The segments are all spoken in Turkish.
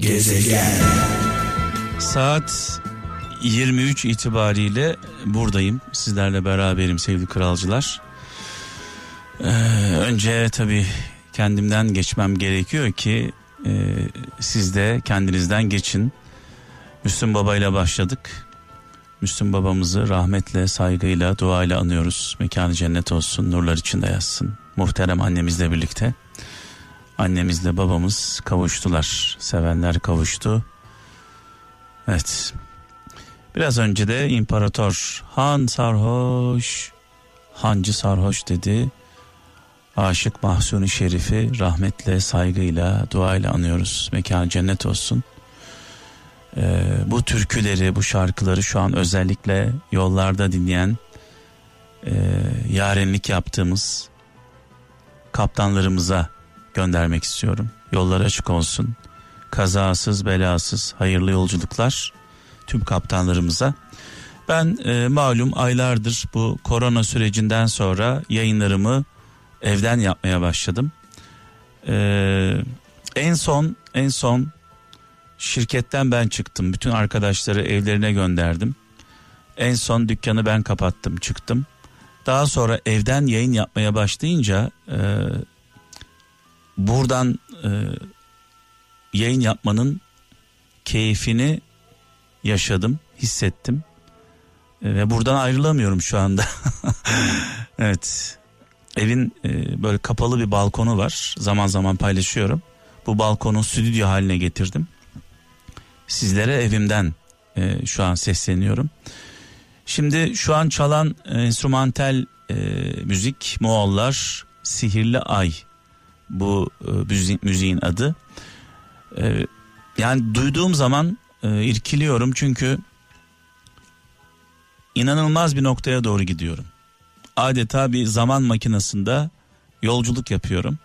Gezegen. Saat 23 itibariyle buradayım. Sizlerle beraberim sevgili kralcılar. Ee, önce tabii kendimden geçmem gerekiyor ki e, siz de kendinizden geçin. Müslüm Baba ile başladık. Müslüm babamızı rahmetle, saygıyla, duayla anıyoruz. Mekanı cennet olsun, nurlar içinde yatsın. Muhterem annemizle birlikte. Annemizle babamız kavuştular. Sevenler kavuştu. Evet. Biraz önce de imparator Han sarhoş, hancı sarhoş dedi. Aşık Mahsuni Şerif'i rahmetle, saygıyla, duayla anıyoruz. Mekan cennet olsun. Ee, bu türküleri, bu şarkıları şu an özellikle yollarda dinleyen, e, yarenlik yaptığımız kaptanlarımıza göndermek istiyorum. Yollar açık olsun. Kazasız, belasız, hayırlı yolculuklar tüm kaptanlarımıza. Ben e, malum aylardır bu korona sürecinden sonra yayınlarımı evden yapmaya başladım. Ee, en son en son şirketten ben çıktım. Bütün arkadaşları evlerine gönderdim. En son dükkanı ben kapattım, çıktım. Daha sonra evden yayın yapmaya başlayınca e, buradan e, yayın yapmanın keyfini yaşadım, hissettim. E, ve buradan ayrılamıyorum şu anda. evet. Evin e, böyle kapalı bir balkonu var. Zaman zaman paylaşıyorum. Bu balkonu stüdyo haline getirdim. Sizlere evimden e, şu an sesleniyorum. Şimdi şu an çalan e, enstrümantal e, müzik Moğollar Sihirli Ay bu e, müziğin, adı. E, yani duyduğum zaman e, irkiliyorum çünkü inanılmaz bir noktaya doğru gidiyorum. Adeta bir zaman makinasında yolculuk yapıyorum.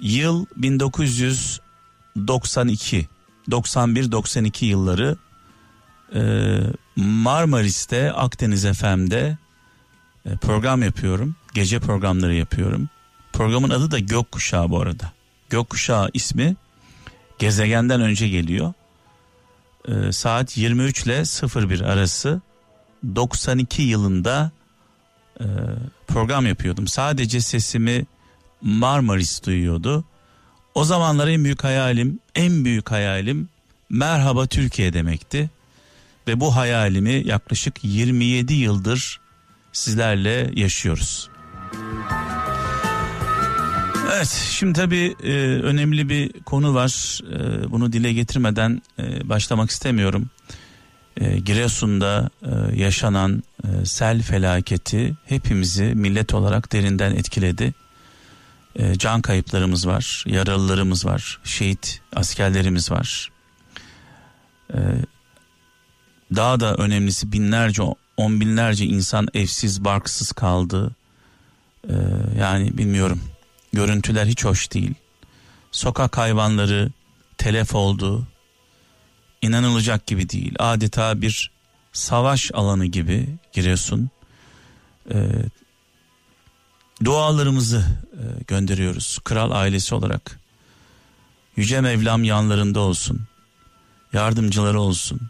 Yıl 1992, 91-92 yılları Marmaris'te Akdeniz FM'de program yapıyorum. Gece programları yapıyorum. Programın adı da Gökkuşağı bu arada. Gökkuşağı ismi gezegenden önce geliyor. E, saat 23 ile 01 arası 92 yılında e, program yapıyordum. Sadece sesimi Marmaris duyuyordu. O zamanlar en büyük hayalim, en büyük hayalim merhaba Türkiye demekti. Ve bu hayalimi yaklaşık 27 yıldır sizlerle yaşıyoruz. Evet şimdi tabii e, önemli bir konu var. E, bunu dile getirmeden e, başlamak istemiyorum. E, Giresun'da e, yaşanan e, sel felaketi hepimizi millet olarak derinden etkiledi. E, can kayıplarımız var, yaralılarımız var, şehit askerlerimiz var. E, daha da önemlisi binlerce, on binlerce insan evsiz, barksız kaldı. E, yani bilmiyorum. Görüntüler hiç hoş değil. Sokak hayvanları telef oldu. İnanılacak gibi değil. Adeta bir savaş alanı gibi Giresun. Ee, dualarımızı e, gönderiyoruz kral ailesi olarak. Yüce Mevlam yanlarında olsun. Yardımcıları olsun.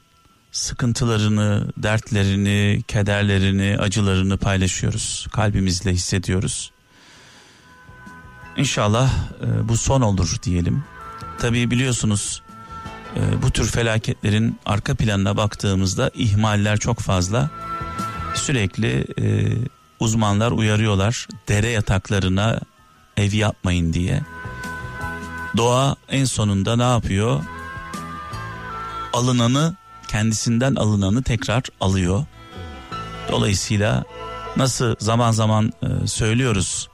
Sıkıntılarını, dertlerini, kederlerini, acılarını paylaşıyoruz. Kalbimizle hissediyoruz. İnşallah e, bu son olur diyelim. Tabii biliyorsunuz e, bu tür felaketlerin arka planına baktığımızda ihmaller çok fazla. Sürekli e, uzmanlar uyarıyorlar dere yataklarına ev yapmayın diye. Doğa en sonunda ne yapıyor? Alınanı kendisinden alınanı tekrar alıyor. Dolayısıyla nasıl zaman zaman e, söylüyoruz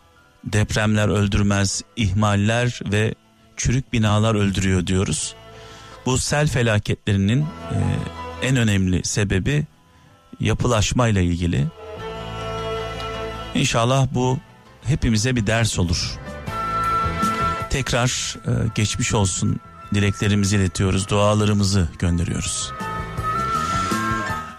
depremler öldürmez, ihmaller ve çürük binalar öldürüyor diyoruz. Bu sel felaketlerinin e, en önemli sebebi yapılaşmayla ilgili. İnşallah bu hepimize bir ders olur. Tekrar e, geçmiş olsun dileklerimizi iletiyoruz, dualarımızı gönderiyoruz.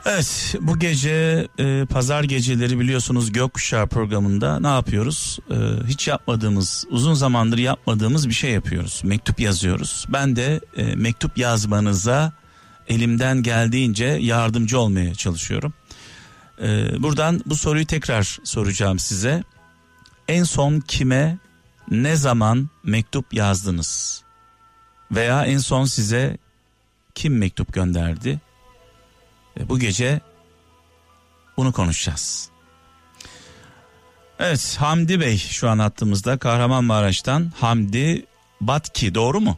Evet bu gece e, pazar geceleri biliyorsunuz Gökkuşağı programında ne yapıyoruz? E, hiç yapmadığımız uzun zamandır yapmadığımız bir şey yapıyoruz. Mektup yazıyoruz. Ben de e, mektup yazmanıza elimden geldiğince yardımcı olmaya çalışıyorum. E, buradan bu soruyu tekrar soracağım size. En son kime ne zaman mektup yazdınız? Veya en son size kim mektup gönderdi? Bu gece bunu konuşacağız. Evet Hamdi Bey şu an hattımızda Kahramanmaraş'tan Hamdi Batki doğru mu?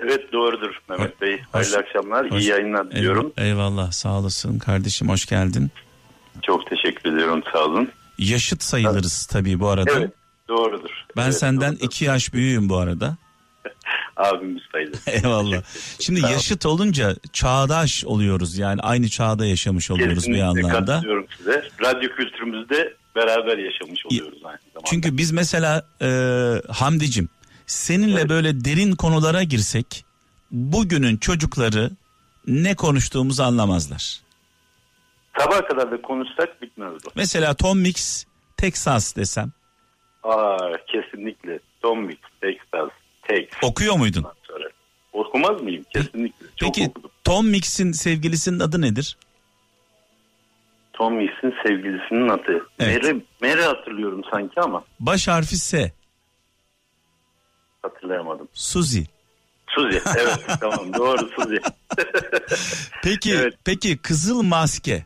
Evet doğrudur Mehmet Bey. Hoş- Hayırlı akşamlar. hoş- iyi yayınlar diliyorum. Eyvallah, eyvallah sağ olasın kardeşim hoş geldin. Çok teşekkür ediyorum. Sağ olun. Yaşıt sayılırız tabii bu arada. Evet doğrudur. Ben Evet, senden doğrudur. iki yaş büyüğüm bu arada. Abimiz sayılır. Eyvallah. Şimdi ol. yaşıt olunca çağdaş oluyoruz yani aynı çağda yaşamış oluyoruz bir Kesinlikle anlamda. katılıyorum size. Radyo kültürümüzde beraber yaşamış oluyoruz aynı zamanda. Çünkü biz mesela e, Hamdicim seninle Evet. böyle derin konulara girsek bugünün çocukları ne konuştuğumuzu anlamazlar. Sabaha kadar da konuşsak bitmez bu. Mesela Tom Mix Texas desem Aa kesinlikle. Tom Mix, Texas, Tex. okuyor muydun? Sonra. Okumaz mıyım? Kesinlikle. Çok Peki okudum. Tom Mix'in sevgilisinin adı nedir? Tom Mix'in sevgilisinin adı. Evet. Mary, Mary hatırlıyorum sanki ama Baş harfi S. hatırlayamadım. Suzy. Suzi. Evet tamam doğru Suzi. Peki Evet. peki Kızıl Maske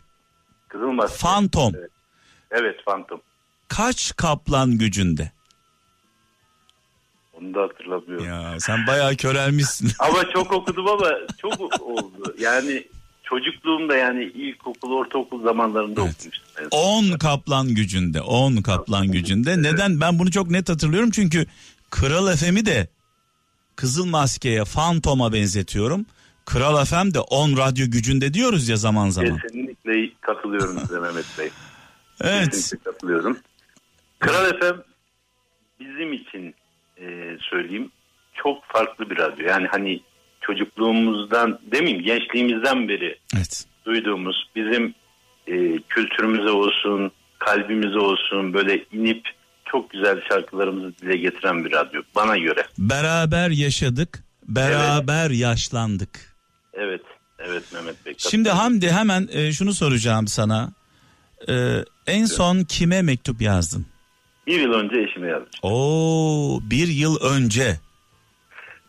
Kızıl maske. Phantom Evet. Evet Phantom. kaç kaplan gücünde? Onu da hatırlamıyorum. Ya sen bayağı körelmişsin. Ama çok okudum ama çok oldu. Yani çocukluğumda yani ilkokul, ortaokul zamanlarında Evet. okumuştum. Evet. 10 kaplan gücünde 10 kaplan gücünde neden ben bunu çok net hatırlıyorum çünkü Kral FM'i de Kızıl Maske'ye Phantom'a benzetiyorum Kral FM de 10 radyo gücünde diyoruz ya zaman zaman Kesinlikle katılıyorum size Mehmet Bey. evet Kesinlikle katılıyorum. Kral FM bizim için e, söyleyeyim çok farklı bir radyo. Yani hani çocukluğumuzdan demeyeyim gençliğimizden beri evet duyduğumuz bizim e, kültürümüze olsun, kalbimize olsun böyle inip çok güzel şarkılarımızı dile getiren bir radyo bana göre. beraber yaşadık beraber yaşlandık Evet, evet Mehmet Bey. şimdi Hamdi hemen e, şunu soracağım sana E, en son kime mektup yazdın? Bir yıl önce eşime yazdım. Oo bir yıl önce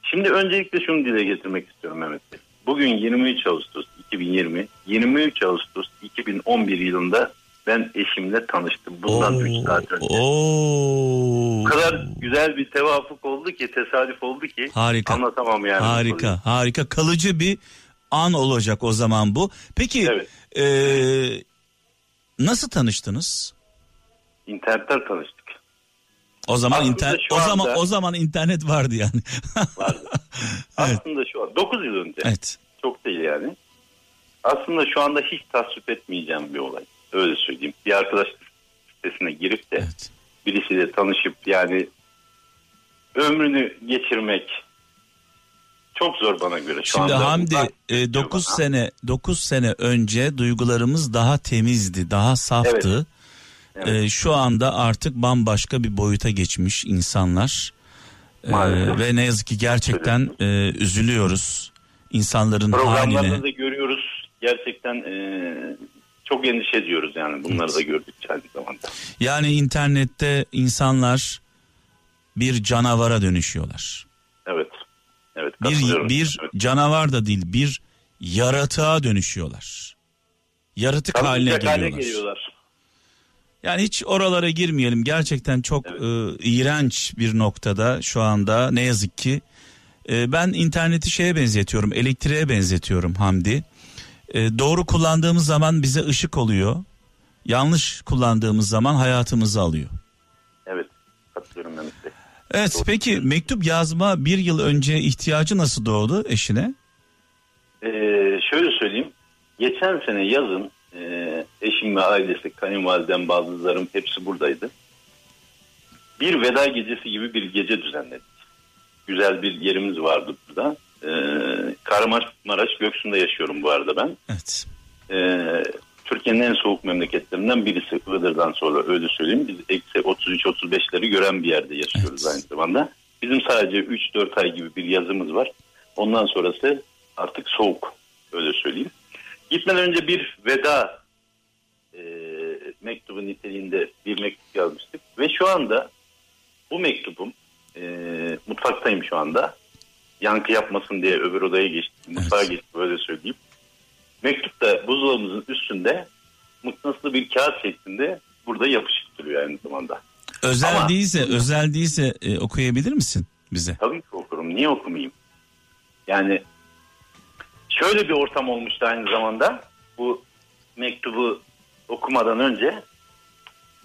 Şimdi öncelikle şunu dile getirmek istiyorum Mehmet Bey. Bugün 23 Ağustos 2020, 23 Ağustos 2011 yılında ben eşimle tanıştım. Bundan 3 saat önce. Oo. O kadar güzel bir tevafuk oldu ki, tesadüf oldu ki Harika. anlatamam yani. Harika, harika. Kalıcı bir an olacak o zaman bu. Peki Evet. eee, nasıl tanıştınız? İnternetten tanıştık. O zaman internet o zaman anda- o zaman internet vardı yani. Vardı. Evet. Aslında şu an 9 yıl önce. evet. Çok değil yani. Aslında şu anda hiç tasvip etmeyeceğim bir olay. Öyle söyleyeyim. Bir arkadaş sitesine girip de Evet. birisiyle tanışıp yani ömrünü geçirmek çok zor bana göre. Şu Şimdi anda Hamdi e, geliyor 9 bana. sene 9 sene önce duygularımız daha temizdi, daha saftı. Evet. E, şu anda artık bambaşka bir boyuta geçmiş insanlar. E, Maalesef. ve ne yazık ki gerçekten e, üzülüyoruz insanların Programlarda haline. da görüyoruz. Gerçekten e, çok endişe ediyoruz yani bunları da gördükçe aynı zamanda. Yani internette insanlar bir canavara dönüşüyorlar. Evet. Evet. Bir bir Evet. canavar da değil, bir yaratığa dönüşüyorlar. Yaratık haline Tanınacak hale geliyorlar. Yani hiç oralara girmeyelim. Gerçekten çok Evet. e, iğrenç bir noktada şu anda ne yazık ki. E, ben interneti şeye benzetiyorum, elektriğe benzetiyorum Hamdi. E, doğru kullandığımız zaman bize ışık oluyor. Yanlış kullandığımız zaman hayatımızı alıyor. Evet. Katılıyorum Mehmet Bey. Evet Doğru. peki mektup yazma bir yıl önce ihtiyacı nasıl doğdu eşine? Ee, şöyle söyleyeyim. Geçen sene yazın e, eşim ve ailesi, kayınvalidem, bazılarım hepsi buradaydı. Bir veda gecesi gibi bir gece düzenledik. Güzel bir yerimiz vardı burada. Ee, Kahramanmaraş Göksu'nda yaşıyorum bu arada ben. Evet. e, Türkiye'nin en soğuk memleketlerinden birisi Iğdır'dan sonra öyle söyleyeyim. Biz eksi 33-35'leri gören bir yerde yaşıyoruz Evet. aynı zamanda. Bizim sadece 3-4 ay gibi bir yazımız var. Ondan sonrası artık soğuk öyle söyleyeyim. Gitmeden önce bir veda e, mektubu niteliğinde bir mektup yazmıştık. Ve şu anda bu mektubum e, mutfaktayım şu anda. Yankı yapmasın diye öbür odaya geçtim. Mutfağa Evet. geçtim böyle söyleyeyim. Mektupta buzdolabımızın üstünde mıknatıslı bir kağıt şeklinde burada yapışık duruyor aynı zamanda. Özel Ama- değilse, özel değilse e, okuyabilir misin bize? Tabii ki okurum. Niye okumayayım? Yani şöyle bir ortam olmuştu aynı zamanda. Bu mektubu okumadan önce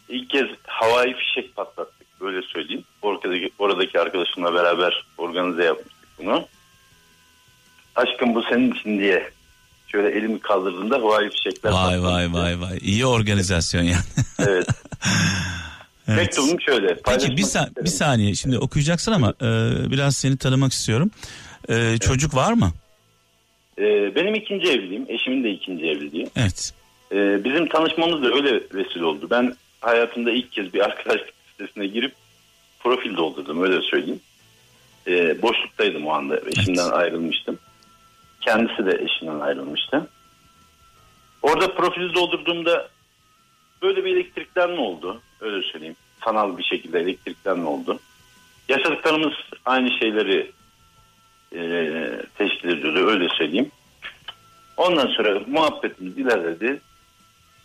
ilk kez havai fişek patlattık. Böyle söyleyeyim. Oradaki, oradaki arkadaşımla beraber organize yapmıştık bunu. Aşkım bu senin için diye şöyle elimi kaldırdığımda havai fişekler Vay vay vay vay. İyi organizasyon yani. Evet. Evet. Mektubum şöyle. Peki bir, sa- bir saniye şimdi okuyacaksın ama e, biraz seni tanımak istiyorum. E, Çocuk var mı? Ee, benim ikinci evliliğim. Eşimin de ikinci evliliği. Evet. Ee, bizim tanışmamız da öyle vesile oldu. Ben hayatımda ilk kez bir arkadaşlık sitesine girip profil doldurdum öyle söyleyeyim. Ee, boşluktaydım o anda. Eşimden Evet. ayrılmıştım. Kendisi de eşinden ayrılmıştı. Orada profili doldurduğumda böyle bir elektriklenme oldu. Öyle söyleyeyim. Sanal bir şekilde elektriklenme oldu. Yaşadıklarımız aynı şeyleri e, teşkil ediyordu öyle söyleyeyim. Ondan sonra muhabbetimiz ilerledi.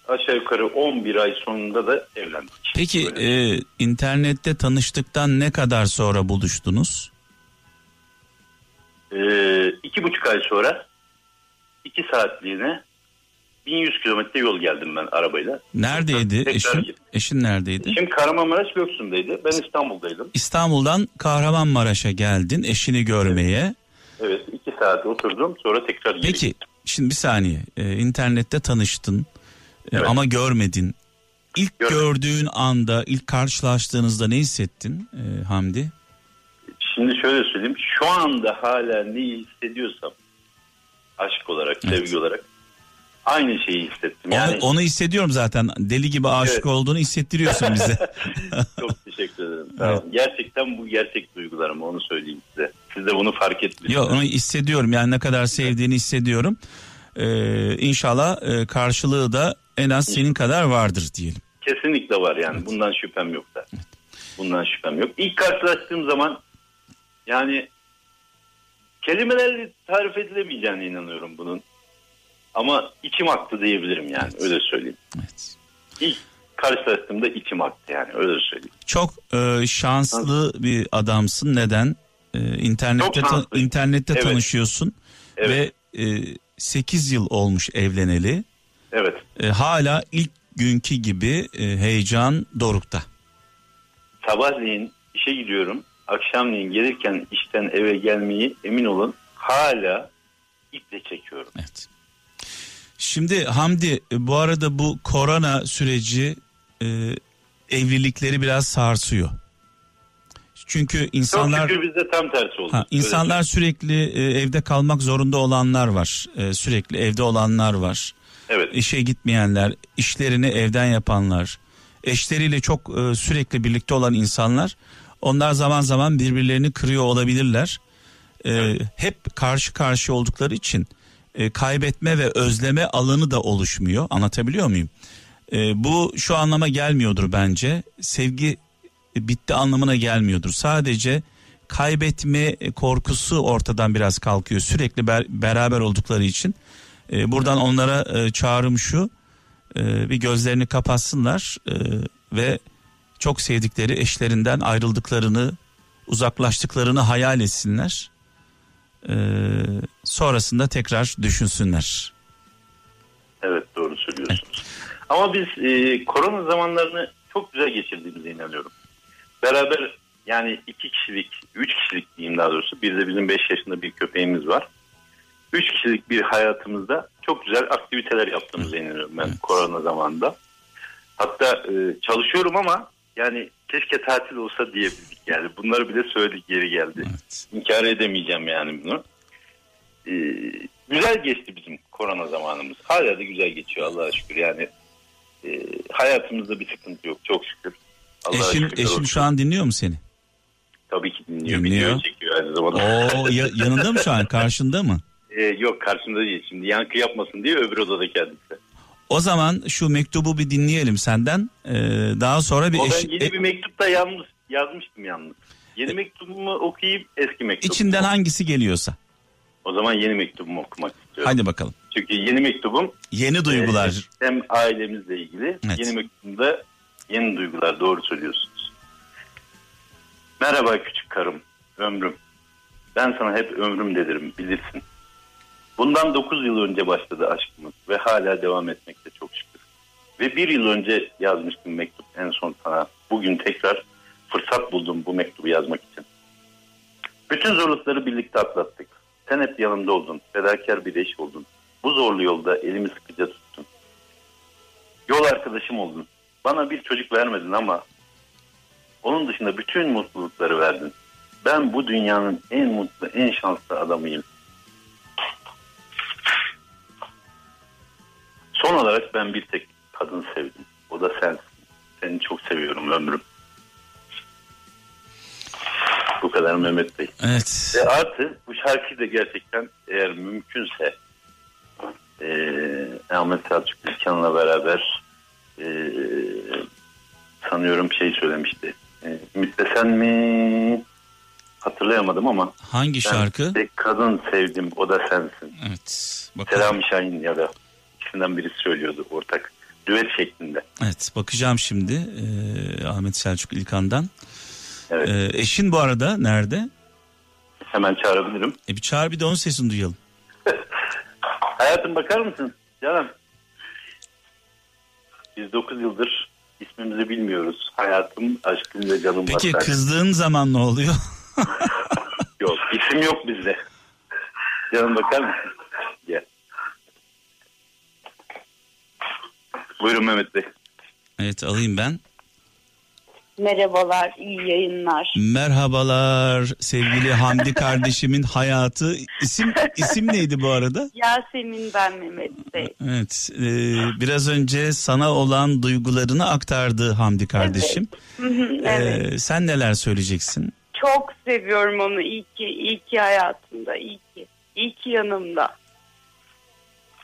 Aşağı yukarı 11 ay sonunda da evlendik. Peki e, internette tanıştıktan ne kadar sonra buluştunuz? Ee, iki buçuk ay sonra iki saatliğine 1100 kilometre yol geldim ben arabayla. Neredeydi Tekrar eşin? gittim. Eşin neredeydi? Şimdi Kahramanmaraş Göksu'ndaydı. Ben İstanbul'daydım. İstanbul'dan Kahramanmaraş'a geldin eşini görmeye. Evet iki saat oturdum sonra tekrar geri Peki gittim. şimdi bir saniye e, internette tanıştın e, Evet. ama görmedin. İlk Görmedim. gördüğün anda ilk karşılaştığınızda ne hissettin e, Hamdi? Şimdi şöyle söyleyeyim. Şu anda hala neyi hissediyorsam aşk olarak, Evet. sevgi olarak aynı şeyi hissettim. Onu, Yani onu hissediyorum zaten deli gibi aşık Evet. olduğunu hissettiriyorsun bize. çok teşekkür ederim. Olun. Gerçekten bu gerçek duygularım onu söyleyeyim size. Siz de bunu fark ettiniz. Yok onu hissediyorum yani ne kadar sevdiğini hissediyorum. Ee, inşallah e, karşılığı da en az senin kadar vardır diyelim. Kesinlikle var yani. Bundan şüphem yok da. Bundan şüphem yok. İlk karşılaştığım zaman yani kelimelerle tarif edilemeyeceğine inanıyorum bunun. Ama içim aktı diyebilirim yani öyle söyleyeyim. Evet. İlk karşılaştığımda içim aktı yani öyle söyleyeyim. Çok e, şanslı bir adamsın. Neden? E, internette ta- internette Evet. tanışıyorsun Evet. ve e, 8 yıl olmuş evleneli. Evet. E, hala ilk günkü gibi e, heyecan dorukta. Sabahleyin işe gidiyorum. Akşamleyin gelirken işten eve gelmeyi emin olun hala iple çekiyorum. Evet. Şimdi Hamdi e, bu arada bu korona süreci e, evlilikleri biraz sarsıyor. Çünkü insanlar Çok bizde tam tersi oldu. ha, insanlar sürekli e, evde kalmak zorunda olanlar var. E, sürekli evde olanlar var. Evet. İşe gitmeyenler, işlerini evden yapanlar, eşleriyle çok e, sürekli birlikte olan insanlar. Onlar zaman zaman birbirlerini kırıyor olabilirler. E, hep karşı karşı oldukları için e, kaybetme ve özleme alanı da oluşmuyor. Anlatabiliyor muyum? E, bu şu anlama gelmiyordur bence. Sevgi bitti anlamına gelmiyordur. Sadece kaybetme korkusu ortadan biraz kalkıyor. Sürekli ber- beraber oldukları için. E, buradan onlara e, çağrım şu. e, bir gözlerini kapatsınlar e, ve çok sevdikleri eşlerinden ayrıldıklarını, uzaklaştıklarını hayal etsinler. E, sonrasında tekrar düşünsünler. Evet doğru söylüyorsunuz. Ama biz e, korona zamanlarını çok güzel geçirdiğimize inanıyorum. Beraber yani iki kişilik, üç kişilik diyeyim daha doğrusu. Bir de bizim beş yaşında bir köpeğimiz var. Üç kişilik bir hayatımızda çok güzel aktiviteler yaptığımıza inanıyorum ben Evet. korona zamanında. Hatta e, çalışıyorum ama yani keşke tatil olsa diyebildik yani. Bunları bile söyledik geri geldi. Evet. İnkar edemeyeceğim yani bunu. Ee, güzel geçti bizim korona zamanımız. Hala da güzel geçiyor Allah'a şükür. Yani e, hayatımızda bir sıkıntı yok çok şükür. Allah'a eşin eşin olsun. şu an dinliyor mu seni? Tabii ki dinliyor. Dinliyor. Video çekiyor aynı zamanda. Oo, ya, yanında mı şu an? Karşında mı? Ee, yok karşımda değil. Şimdi yankı yapmasın diye öbür odada kendisi. O zaman şu mektubu bir dinleyelim senden. Ee, daha sonra bir... O ben yeni e... bir mektup da yalnız yazmıştım yalnız. Yeni mektubumu okuyayım eski mektubumu. İçinden hangisi geliyorsa. O zaman yeni mektubumu okumak istiyorum. Hadi bakalım. Çünkü yeni mektubum... Yeni duygular. E, hem ailemizle ilgili. Evet. Yeni mektubumda yeni duygular doğru söylüyorsunuz. Merhaba küçük karım, ömrüm. Ben sana hep ömrüm delirim bilirsin. Bundan 9 yıl önce başladı aşkımız ve hala devam etmekte çok şükür. Ve bir yıl önce yazmıştım mektup en son sana. Bugün tekrar fırsat buldum bu mektubu yazmak için. Bütün zorlukları birlikte atlattık. Sen hep yanımda oldun. Fedakar bir eş oldun. Bu zorlu yolda elimi sıkıca tuttun. Yol arkadaşım oldun. Bana bir çocuk vermedin ama onun dışında bütün mutlulukları verdin. Ben bu dünyanın en mutlu, en şanslı adamıyım. Son olarak ben bir tek kadın sevdim. O da sensin. Seni çok seviyorum ömrüm. Bu kadar Mehmet Bey. Evet. Ve artı bu şarkıyı da gerçekten eğer mümkünse e, Ahmet Selçuk İlkan'la beraber e, sanıyorum şey söylemişti. E, Ümit sen mi? Hatırlayamadım ama. Hangi şarkı? Tek kadın sevdim o da sensin. Evet. Bakalım. Selam Şahin ya da ikisinden birisi söylüyordu ortak. Düet şeklinde. Evet bakacağım şimdi e, Ahmet Selçuk İlkan'dan. Evet. E, eşin bu arada nerede? Hemen çağırabilirim. E bir çağır bir de onun sesini duyalım. Hayatım bakar mısın? Canım. Biz 9 yıldır ismimizi bilmiyoruz. Hayatım, aşkım ve canım Peki var. kızdığın zaman ne oluyor? yok isim yok bizde. Canım bakar mısın? Gel. Buyurun Mehmet Bey. Evet alayım ben. Merhabalar, iyi yayınlar. Merhabalar sevgili Hamdi kardeşimin hayatı. İsim isim neydi bu arada? Yasemin ben Mehmet Bey. Evet, e, biraz önce sana olan duygularını aktardı Hamdi kardeşim. Evet. evet. E, sen neler söyleyeceksin? Çok seviyorum onu. İyi ki, iyi ki hayatımda, iyi ki. İyi ki yanımda.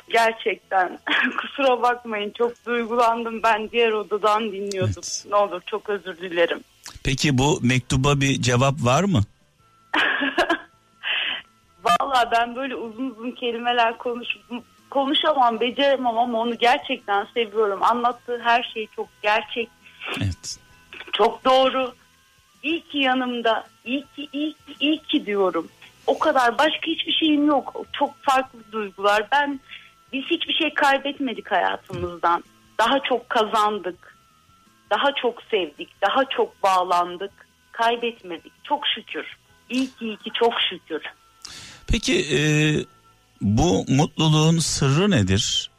Gerçekten kusura bakmayın çok duygulandım ben diğer odadan dinliyordum. Evet. Ne olur çok özür dilerim. Peki bu mektuba bir cevap var mı? Valla ben böyle uzun uzun kelimeler konuş, konuşamam, beceremem ama onu gerçekten seviyorum. Anlattığı her şey çok gerçek. Evet. Çok doğru. İyi ki yanımda. İyi ki, iyi ki, iyi ki diyorum. O kadar başka hiçbir şeyim yok. Çok farklı duygular. Ben biz hiçbir şey kaybetmedik hayatımızdan. Daha çok kazandık. Daha çok sevdik. Daha çok bağlandık. Kaybetmedik. Çok şükür. İyi ki iyi ki çok şükür. Peki e, bu mutluluğun sırrı nedir?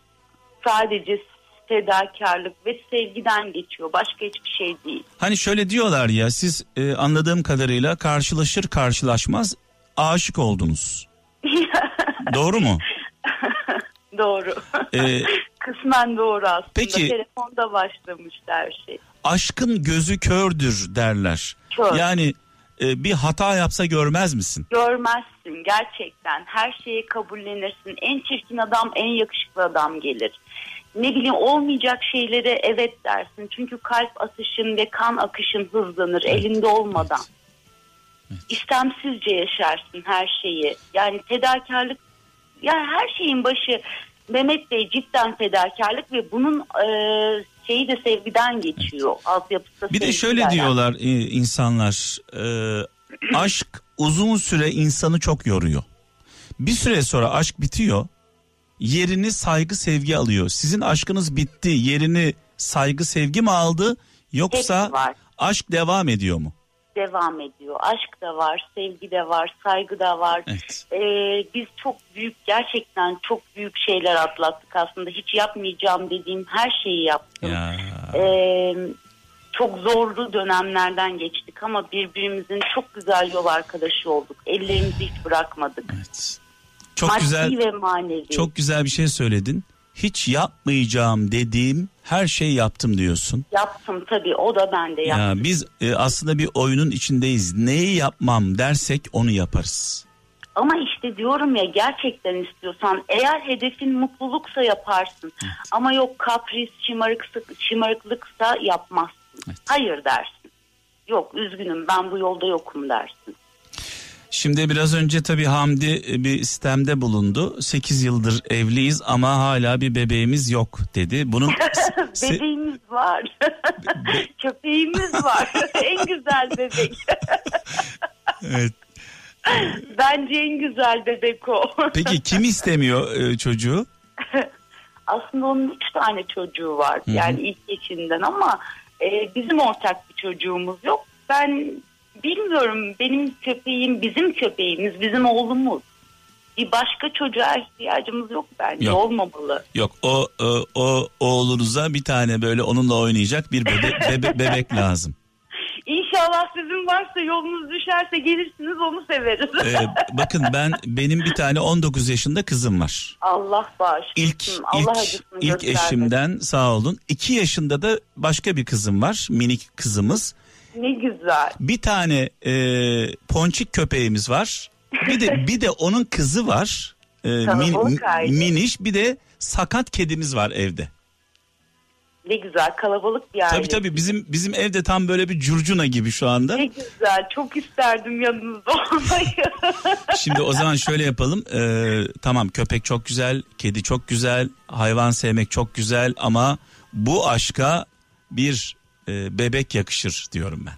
Sadece fedakarlık ve sevgiden geçiyor. Başka hiçbir şey değil. Hani şöyle diyorlar ya siz e, anladığım kadarıyla karşılaşır karşılaşmaz aşık oldunuz. Doğru mu? Doğru. Ee, Kısmen doğru aslında. Peki. Telefonda başlamıştı her şey. Aşkın gözü kördür derler. Kör. Yani e, bir hata yapsa görmez misin? Görmezsin gerçekten. Her şeyi kabullenirsin. En çirkin adam en yakışıklı adam gelir. Ne bileyim olmayacak şeylere evet dersin. Çünkü kalp atışın ve kan akışın hızlanır evet. elinde olmadan. Evet. Evet. İstemsizce yaşarsın her şeyi. Yani fedakarlık yani her şeyin başı Mehmet Bey cidden fedakarlık ve bunun e, şeyi de sevgiden geçiyor. Evet. Altyapısı Bir de şöyle diyorlar e, insanlar. E, aşk uzun süre insanı çok yoruyor. Bir süre sonra aşk bitiyor. Yerini saygı sevgi alıyor. Sizin aşkınız bitti. Yerini saygı sevgi mi aldı yoksa aşk devam ediyor mu? Devam ediyor. Aşk da var, sevgi de var, saygı da var. Evet. Ee, biz çok büyük, gerçekten çok büyük şeyler atlattık aslında. Hiç yapmayacağım dediğim her şeyi yaptım. Ya. Ee, çok zorlu dönemlerden geçtik ama birbirimizin çok güzel yol arkadaşı olduk. Ellerimizi hiç bırakmadık. Evet. Çok Maddi güzel. ve manevi. Çok güzel bir şey söyledin. Hiç yapmayacağım dediğim her şeyi yaptım diyorsun. Yaptım tabii o da bende yaptım. Ya biz e, aslında bir oyunun içindeyiz. Neyi yapmam dersek onu yaparız. Ama işte diyorum ya gerçekten istiyorsan eğer hedefin mutluluksa yaparsın. Ama yok kapris, şımarıksa, şımarıklıksa yapmazsın. Evet. Hayır dersin. Yok üzgünüm ben bu yolda yokum dersin. Şimdi biraz önce tabii Hamdi e, bir sistemde bulundu. 8 yıldır evliyiz ama hala bir bebeğimiz yok dedi. Bunun Bebeğimiz var. Köpeğimiz var. en güzel bebek. evet. Bence en güzel bebek o. Peki kim istemiyor e, çocuğu? Aslında onun üç tane çocuğu var. Hı hı. Yani ilk eşinden ama e, bizim ortak bir çocuğumuz yok. Ben bilmiyorum benim köpeğim bizim köpeğimiz bizim oğlumuz. Bir başka çocuğa ihtiyacımız yok bence Yok. olmamalı. Yok o e, o oğlunuza bir tane böyle onunla oynayacak bir bebe, bebe- bebek lazım. İnşallah sizin varsa yolunuz düşerse gelirsiniz onu severiz. Ee, bakın ben benim bir tane 19 yaşında kızım var. Allah bağışlasın. İlk Allah ilk ilk eşimden sağ olun. 2 yaşında da başka bir kızım var. Minik kızımız. Ne güzel. Bir tane e, ponçik köpeğimiz var. Bir de bir de onun kızı var. E, Kalabalık aile. miniş bir de sakat kedimiz var evde. Ne güzel kalabalık bir aile. Tabii tabii bizim bizim evde tam böyle bir curcuna gibi şu anda. Ne güzel. Çok isterdim yanınızda olmayı. Şimdi o zaman şöyle yapalım. Ee, tamam köpek çok güzel, kedi çok güzel, hayvan sevmek çok güzel ama bu aşka bir e, bebek yakışır diyorum ben.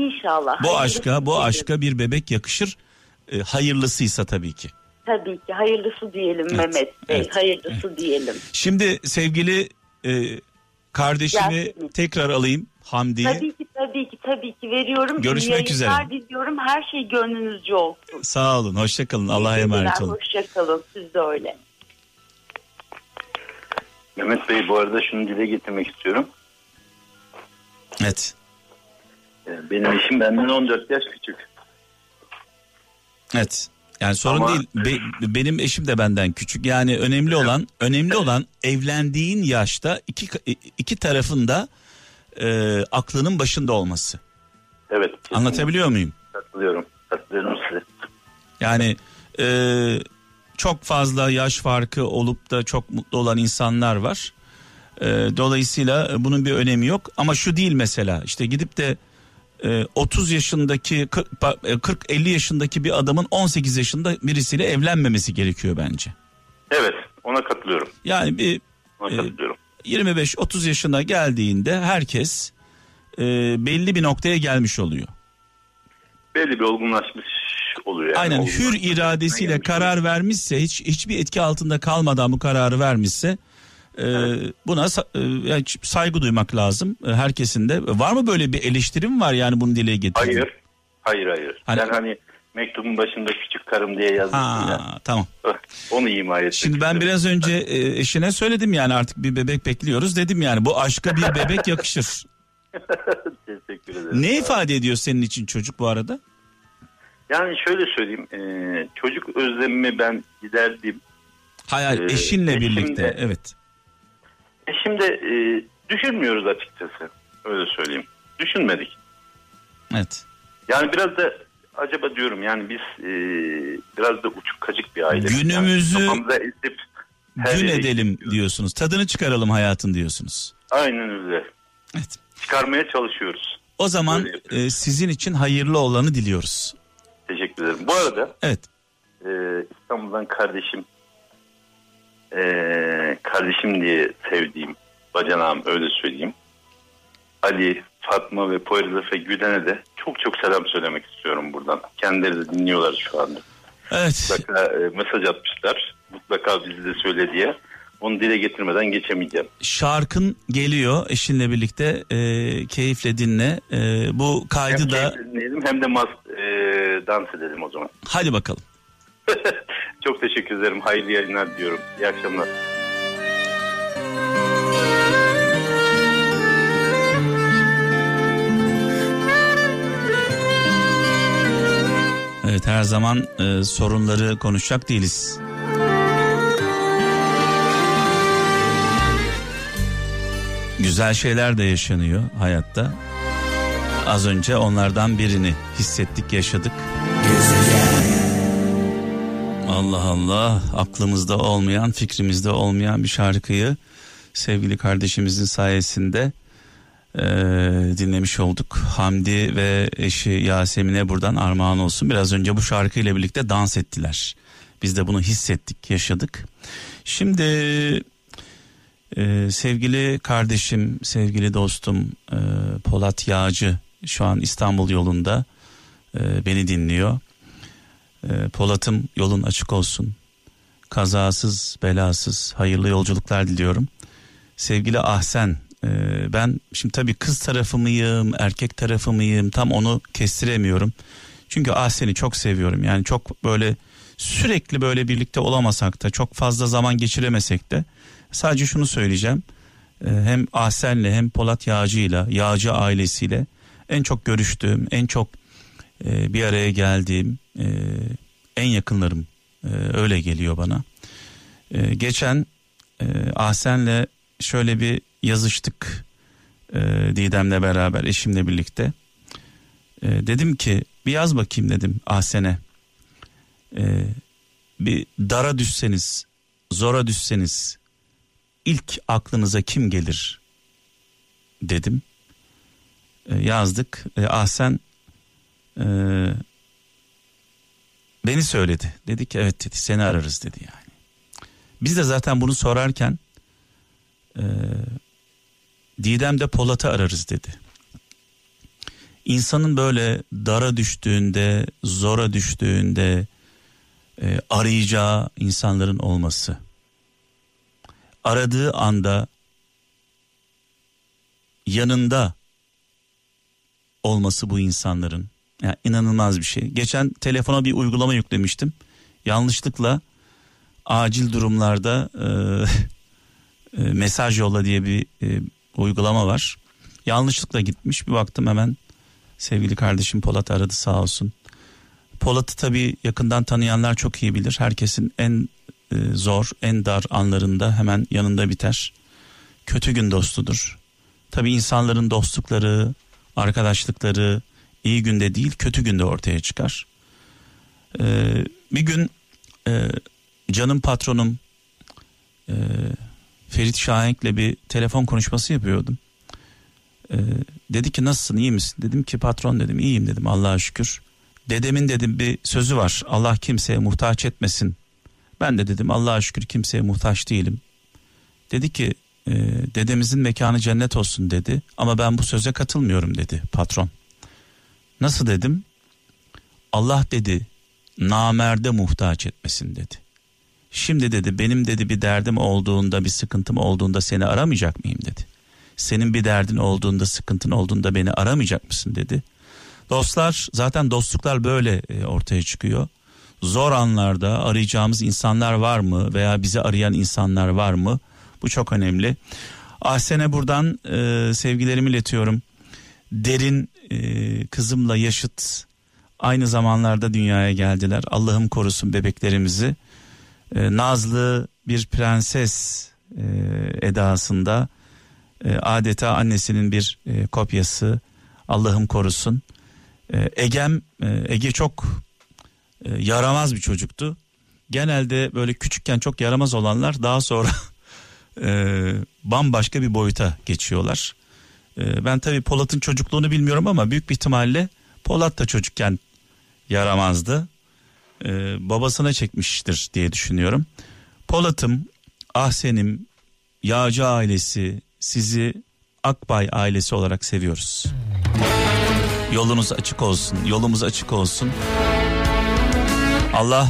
İnşallah. Bu aşka, bu aşka bir bebek yakışır. E, hayırlısıysa tabii ki. Tabii ki hayırlısı diyelim Evet, Mehmet Bey. evet, hayırlısı diyelim. Şimdi sevgili e, kardeşimi Gelsin. tekrar alayım Hamdi'yi. Tabii ki tabii ki tabii ki veriyorum. Görüşmek İyi üzere. diliyorum. Her şey gönlünüzce olsun. Sağ olun, hoşçakalın. Allah'a emanet olun. Hoşçakalın. Siz de öyle. Mehmet Bey bu arada şunu dile getirmek istiyorum. Evet. Benim eşim benden 14 yaş küçük. Evet. Yani sorun Ama- değil. Be- benim eşim de benden küçük. Yani önemli olan önemli olan evlendiğin yaşta iki iki tarafın da e, aklının başında olması. Evet. kesinlikle Anlatabiliyor muyum? Katılıyorum. Katılıyorum size. Yani e, çok fazla yaş farkı olup da çok mutlu olan insanlar var. E, dolayısıyla bunun bir önemi yok. Ama şu değil mesela işte gidip de e, 30 yaşındaki 40-50 yaşındaki bir adamın 18 yaşında birisiyle evlenmemesi gerekiyor bence. Evet ona katılıyorum. Yani bir Ona Ee, katılıyorum. 25-30 yaşına geldiğinde herkes e, belli bir noktaya gelmiş oluyor. Belli bir olgunlaşmış oluyor. Yani. Aynen hür iradesiyle karar vermişse hiç hiçbir etki altında kalmadan bu kararı vermişse e, buna e, yani saygı duymak lazım e, herkesin de. Var mı böyle bir eleştirim var yani bunu dile getirdiğin? Hayır. Hayır hayır. Hani- Ben hani mektubun başında küçük karım diye yazmıştım ya. Ha, tamam. Onu ima etmek Şimdi ben biraz önce e, eşine söyledim yani artık bir bebek bekliyoruz dedim yani bu aşka bir bebek yakışır. Teşekkür ederim. Ne ifade ediyor senin için çocuk bu arada? Yani şöyle söyleyeyim. e, çocuk özlemimi ben giderdim. Hayal Ee, eşinle eşim birlikte de- evet. E şimdi e, düşünmüyoruz açıkçası. Öyle söyleyeyim. Düşünmedik. Evet. Yani biraz da acaba diyorum yani biz e, biraz da uçuk kaçık bir aile. Günümüzü Yani esip Gün edelim gidiyoruz. diyorsunuz. Tadını çıkaralım hayatın diyorsunuz. Aynen öyle. Evet. Çıkarmaya çalışıyoruz. O zaman e, sizin için hayırlı olanı diliyoruz. Teşekkür ederim. Bu arada Evet. e, İstanbul'dan kardeşim e, kardeşim diye sevdiğim bacanağım öyle söyleyeyim. Ali, Fatma ve Poyraz ve Gülen'e de çok çok selam söylemek istiyorum buradan. Kendileri de dinliyorlar şu anda. Evet. Mutlaka e, mesaj atmışlar. Mutlaka bizi de söyle diye. Onu dile getirmeden geçemeyeceğim. Şarkın geliyor eşinle birlikte e, keyifle dinle. E, bu Hem kaydı da keyif dinleyelim hem de mas, e, dans edelim o zaman. hadi bakalım. çok teşekkür ederim. Hayırlı yayınlar diyorum. İyi akşamlar. Evet her zaman e, sorunları konuşacak değiliz. Güzel şeyler de yaşanıyor hayatta. Az önce onlardan birini hissettik, yaşadık. Allah Allah aklımızda olmayan, fikrimizde olmayan bir şarkıyı sevgili kardeşimizin sayesinde e, dinlemiş olduk. Hamdi ve eşi Yasemin'e buradan armağan olsun. Biraz önce bu şarkıyla birlikte dans ettiler. Biz de bunu hissettik, yaşadık. Şimdi e, sevgili kardeşim, sevgili dostum e, Polat Yağcı şu an İstanbul yolunda e, beni dinliyor. E, Polat'ım yolun açık olsun. Kazasız, belasız, hayırlı yolculuklar diliyorum. Sevgili Ahsen, e, ben şimdi tabii kız tarafı mıyım, erkek tarafı mıyım tam onu kestiremiyorum. Çünkü Ahsen'i çok seviyorum. Yani çok böyle sürekli böyle birlikte olamasak da çok fazla zaman geçiremesek de sadece şunu söyleyeceğim. E, hem Ahsen'le hem Polat Yağcı'yla, Yağcı ailesiyle en çok görüştüğüm, en çok e, bir araya geldiğim e, en yakınlarım e, öyle geliyor bana. E, geçen e, Ahsen'le şöyle bir yazıştık e, Didem'le beraber eşimle birlikte. E, dedim ki bir yaz bakayım dedim Ahsen'e. E, bir dara düşseniz, zora düşseniz ilk aklınıza kim gelir dedim. E, yazdık. E, Ahsen e, beni söyledi. Dedi ki evet dedi seni ararız dedi yani. Biz de zaten bunu sorarken e, Didem de Polat'ı ararız dedi. İnsanın böyle dara düştüğünde, zora düştüğünde e, arayacağı insanların olması. Aradığı anda yanında olması bu insanların. Yani inanılmaz bir şey. Geçen telefona bir uygulama yüklemiştim. Yanlışlıkla acil durumlarda e, e, mesaj yolla diye bir e, uygulama var. Yanlışlıkla gitmiş bir baktım hemen sevgili kardeşim Polat aradı sağ olsun. Polat'ı tabii yakından tanıyanlar çok iyi bilir. Herkesin en e, zor, en dar anlarında hemen yanında biter. Kötü gün dostudur. Tabii insanların dostlukları, arkadaşlıkları iyi günde değil kötü günde ortaya çıkar. Ee, bir gün e, canım patronum e, Ferit Şahenk'le bir telefon konuşması yapıyordum. Ee, dedi ki nasılsın iyi misin? Dedim ki patron dedim iyiyim dedim Allah'a şükür. Dedemin dedim bir sözü var Allah kimseye muhtaç etmesin. Ben de dedim Allah'a şükür kimseye muhtaç değilim. Dedi ki e, dedemizin mekanı cennet olsun dedi ama ben bu söze katılmıyorum dedi patron. Nasıl dedim? Allah dedi namerde muhtaç etmesin dedi. Şimdi dedi benim dedi bir derdim olduğunda bir sıkıntım olduğunda seni aramayacak mıyım dedi. Senin bir derdin olduğunda sıkıntın olduğunda beni aramayacak mısın dedi. Dostlar zaten dostluklar böyle e, ortaya çıkıyor. Zor anlarda arayacağımız insanlar var mı veya bizi arayan insanlar var mı? Bu çok önemli. Ahsen'e buradan e, sevgilerimi iletiyorum. Derin e, kızımla yaşıt aynı zamanlarda dünyaya geldiler. Allah'ım korusun bebeklerimizi. E, Nazlı bir prenses e, edasında e, adeta annesinin bir e, kopyası. Allah'ım korusun. E, Egem e, Ege çok e, yaramaz bir çocuktu. Genelde böyle küçükken çok yaramaz olanlar daha sonra e, bambaşka bir boyuta geçiyorlar. E, ben tabii Polat'ın çocukluğunu bilmiyorum ama büyük bir ihtimalle Polat da çocukken yaramazdı. E, babasına çekmiştir diye düşünüyorum. Polat'ım, Ahsen'im, Yağcı ailesi sizi Akbay ailesi olarak seviyoruz. Yolunuz açık olsun, yolumuz açık olsun. Allah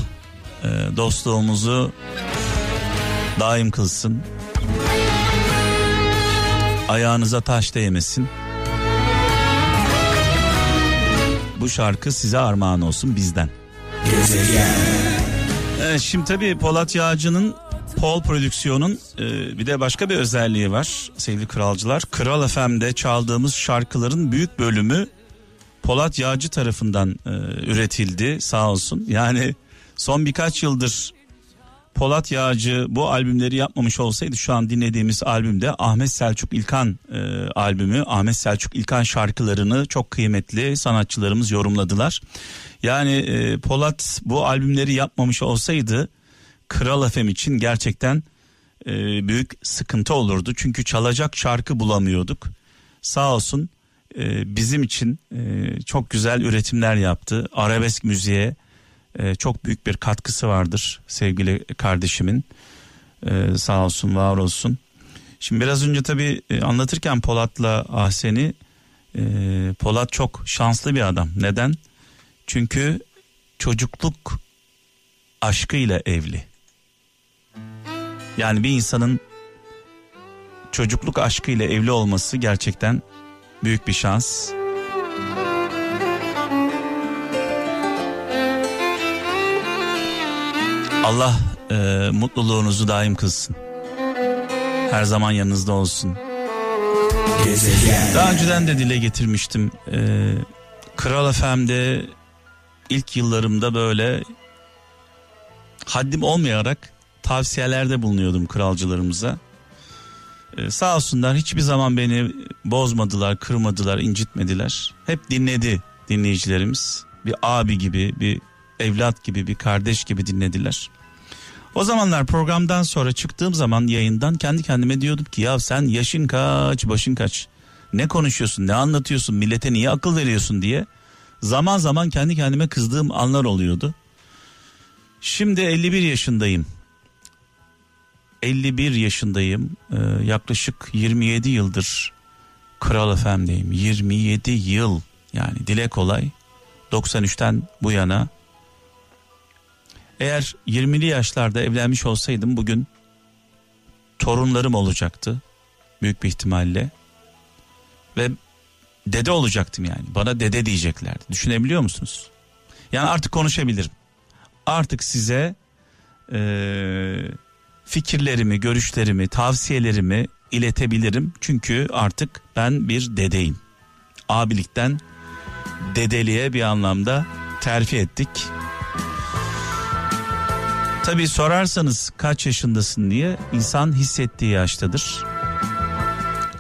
e, dostluğumuzu daim kılsın. Ayağınıza taş değmesin. Bu şarkı size armağan olsun bizden. Evet, şimdi tabii Polat Yağcı'nın Pol Prodüksiyon'un e, bir de başka bir özelliği var sevgili kralcılar. Kral FM'de çaldığımız şarkıların büyük bölümü Polat Yağcı tarafından e, üretildi sağ olsun. Yani son birkaç yıldır Polat Yağcı bu albümleri yapmamış olsaydı şu an dinlediğimiz albümde Ahmet Selçuk İlkan e, albümü Ahmet Selçuk İlkan şarkılarını çok kıymetli sanatçılarımız yorumladılar. Yani e, Polat bu albümleri yapmamış olsaydı Kral FM için gerçekten e, büyük sıkıntı olurdu. Çünkü çalacak şarkı bulamıyorduk. Sağ olsun e, bizim için e, çok güzel üretimler yaptı. Arabesk müziğe e, çok büyük bir katkısı vardır sevgili kardeşimin. E, sağ olsun var olsun. Şimdi biraz önce tabii e, anlatırken Polat'la Ahsen'i e, Polat çok şanslı bir adam. Neden? Çünkü çocukluk aşkıyla evli. Yani bir insanın çocukluk aşkıyla evli olması gerçekten büyük bir şans. Allah e, mutluluğunuzu daim kılsın. Her zaman yanınızda olsun. Gezegen. Daha önceden de dile getirmiştim. E, Kral FM'de ilk yıllarımda böyle haddim olmayarak tavsiyelerde bulunuyordum kralcılarımıza. Ee, sağ olsunlar hiçbir zaman beni bozmadılar, kırmadılar, incitmediler. Hep dinledi dinleyicilerimiz. Bir abi gibi, bir evlat gibi, bir kardeş gibi dinlediler. O zamanlar programdan sonra çıktığım zaman yayından kendi kendime diyordum ki ya sen yaşın kaç, başın kaç? Ne konuşuyorsun, ne anlatıyorsun, millete niye akıl veriyorsun diye. Zaman zaman kendi kendime kızdığım anlar oluyordu. Şimdi 51 yaşındayım. 51 yaşındayım. Ee, yaklaşık 27 yıldır Kral FM'deyim. 27 yıl yani dile kolay. 93'ten bu yana. Eğer 20'li yaşlarda evlenmiş olsaydım bugün torunlarım olacaktı. Büyük bir ihtimalle. Ve dede olacaktım yani. Bana dede diyeceklerdi. Düşünebiliyor musunuz? Yani artık konuşabilirim. Artık size eee fikirlerimi, görüşlerimi, tavsiyelerimi iletebilirim. Çünkü artık ben bir dedeyim. Abilikten dedeliğe bir anlamda terfi ettik. Tabi sorarsanız kaç yaşındasın diye insan hissettiği yaştadır.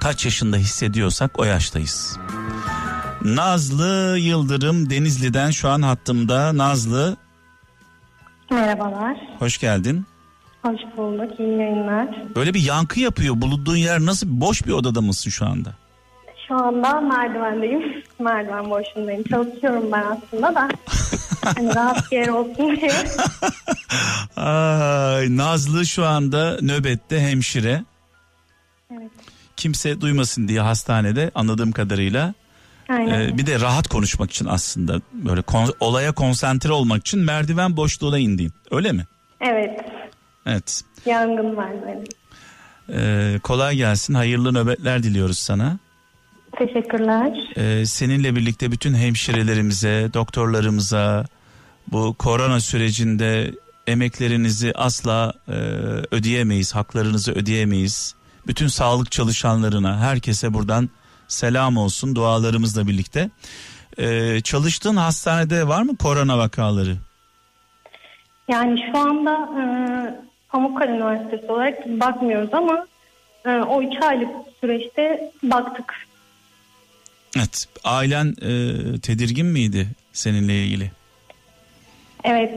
Kaç yaşında hissediyorsak o yaştayız. Nazlı Yıldırım Denizli'den şu an hattımda. Nazlı. Merhabalar. Hoş geldin. Hoş bulduk. İyi yayınlar. Böyle bir yankı yapıyor. Bulunduğun yer nasıl? Boş bir odada mısın şu anda? Şu anda merdivendeyim. Merdiven boşundayım. Çalışıyorum ben aslında da. hani rahat bir yer olsun diye. Ay, Nazlı şu anda nöbette hemşire. Evet. Kimse duymasın diye hastanede anladığım kadarıyla. Aynen. Ee, bir de rahat konuşmak için aslında böyle kon- olaya konsantre olmak için merdiven boşluğuna indin. Öyle mi? Evet. Evet. Yangın var benim. Ee, kolay gelsin. Hayırlı nöbetler diliyoruz sana. Teşekkürler. Ee, seninle birlikte bütün hemşirelerimize, doktorlarımıza bu korona sürecinde emeklerinizi asla e, ödeyemeyiz, haklarınızı ödeyemeyiz. Bütün sağlık çalışanlarına, herkese buradan selam olsun dualarımızla birlikte. Ee, çalıştığın hastanede var mı korona vakaları? Yani şu anda e, Pamukkale Üniversitesi olarak bakmıyoruz ama e, o üç aylık süreçte baktık. Evet. Ailen e, tedirgin miydi seninle ilgili? Evet.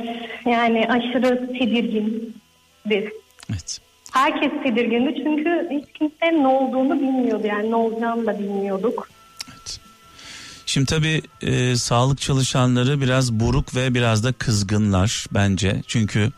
Yani aşırı tedirgindi. Evet. Herkes tedirgindi çünkü hiç kimse ne olduğunu bilmiyordu. Yani ne olacağını da bilmiyorduk. Evet. Şimdi tabii e, sağlık çalışanları biraz buruk ve biraz da kızgınlar bence. Çünkü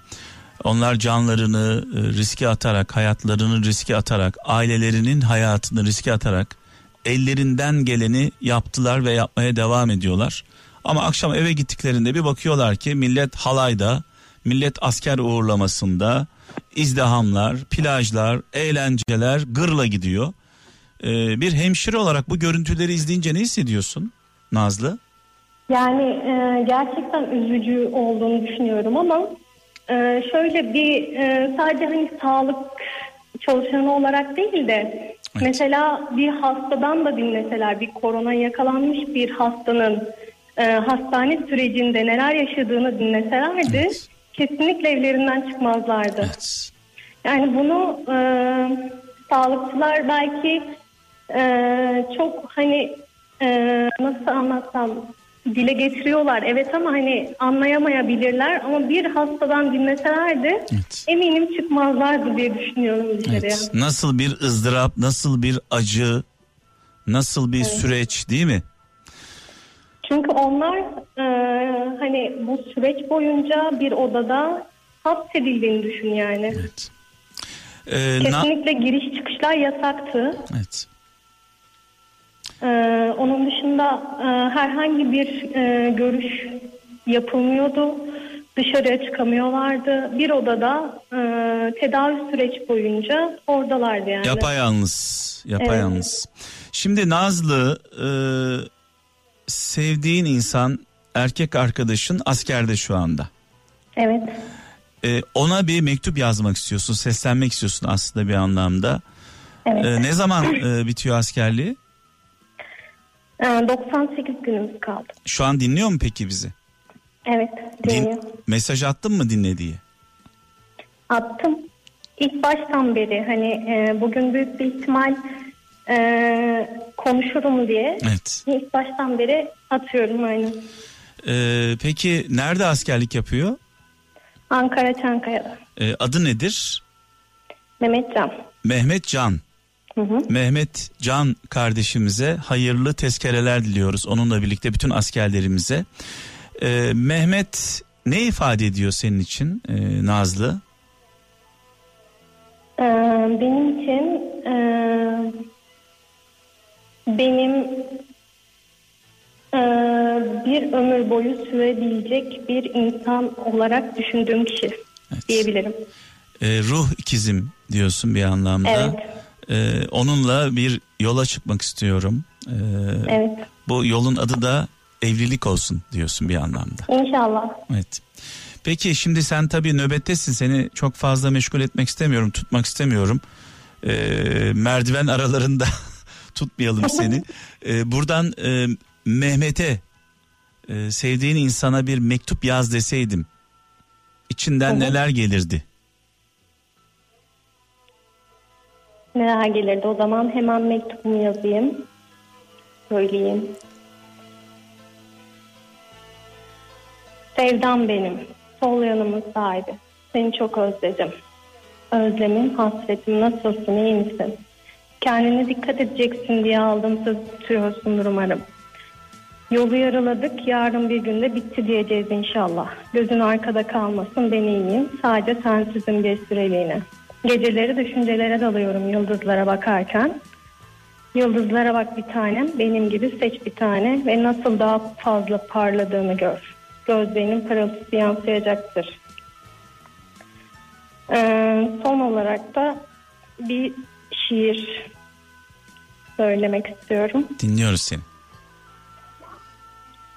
onlar canlarını e, riske atarak, hayatlarını riske atarak, ailelerinin hayatını riske atarak ellerinden geleni yaptılar ve yapmaya devam ediyorlar. Ama akşam eve gittiklerinde bir bakıyorlar ki millet halayda, millet asker uğurlamasında, izdihamlar, plajlar, eğlenceler gırla gidiyor. Ee, bir hemşire olarak bu görüntüleri izleyince ne hissediyorsun Nazlı? Yani e, gerçekten üzücü olduğunu düşünüyorum ama e, şöyle bir e, sadece hani sağlık çalışanı olarak değil de mesela bir hastadan da dinleseler bir korona yakalanmış bir hastanın e, hastane sürecinde neler yaşadığını dinleselerdi Evet. kesinlikle evlerinden çıkmazlardı. Evet. Yani bunu e, sağlıkçılar belki e, çok hani e, nasıl anlatsam dile getiriyorlar evet ama hani anlayamayabilirler ama bir hastadan dinleselerdi Evet. eminim çıkmazlardı diye düşünüyorum dışarıya. Evet. Nasıl bir ızdırap, nasıl bir acı, nasıl bir süreç değil mi? Çünkü onlar e, hani bu süreç boyunca bir odada hapsedildiğini düşün yani. Evet. Ee, na- Kesinlikle giriş çıkışlar yasaktı. evet. Ee, onun dışında e, herhangi bir e, görüş yapılmıyordu. Dışarıya çıkamıyorlardı. Bir odada e, tedavi süreç boyunca oradalardı yani. Yapayalnız. Yapayalnız. Şimdi Nazlı e, sevdiğin insan erkek arkadaşın askerde şu anda. Evet. E, ona bir mektup yazmak istiyorsun, seslenmek istiyorsun aslında bir anlamda. Evet. E, ne zaman e, bitiyor askerliği? Ee, 98 günümüz kaldı. Şu an dinliyor mu peki bizi? Evet. Din- Dinliyor. mesaj attın mı dinlediği? Attım. İlk baştan beri hani e, bugün büyük bir ihtimal e, konuşurum diye Evet. ilk baştan beri atıyorum aynı. E, peki nerede askerlik yapıyor? Ankara Çankaya'da. E, adı nedir? Mehmet Can. Mehmet Can. Hı hı. Mehmet Can kardeşimize hayırlı tezkereler diliyoruz. Onunla birlikte bütün askerlerimize. Ee, Mehmet ne ifade ediyor senin için ee, Nazlı? Ee, benim için e, benim e, bir ömür boyu sürebilecek bir insan olarak düşündüğüm kişi Evet. diyebilirim. Ee, ruh ikizim diyorsun bir anlamda. Evet. Ee, onunla bir yola çıkmak istiyorum. Ee, Evet. Bu yolun adı da evlilik olsun diyorsun bir anlamda. İnşallah. Evet. Peki şimdi sen tabii nöbettesin. Seni çok fazla meşgul etmek istemiyorum, tutmak istemiyorum. Ee, merdiven aralarında tutmayalım seni. Ee, buradan e, Mehmet'e e, sevdiğin insana bir mektup yaz deseydim. içinden neler gelirdi? Neler gelirdi o zaman hemen mektubumu yazayım. Söyleyeyim. Sevdam benim. Sol yanımın sahibi. Seni çok özledim. Özlemim, hasretim nasılsın, iyi misin? Kendine dikkat edeceksin diye aldım söz tutuyorsundur umarım. Yolu yaraladık, yarın bir günde bitti diyeceğiz inşallah. Gözün arkada kalmasın, ben iyiyim. Sadece sensizim bir süreliğine. Geceleri düşüncelere dalıyorum yıldızlara bakarken. Yıldızlara bak bir tanem, benim gibi seç bir tane ve nasıl daha fazla parladığını gör. Gözlerinin pırıltısı yansıyacaktır. Ee, son olarak da bir şiir söylemek istiyorum. Dinliyoruz seni.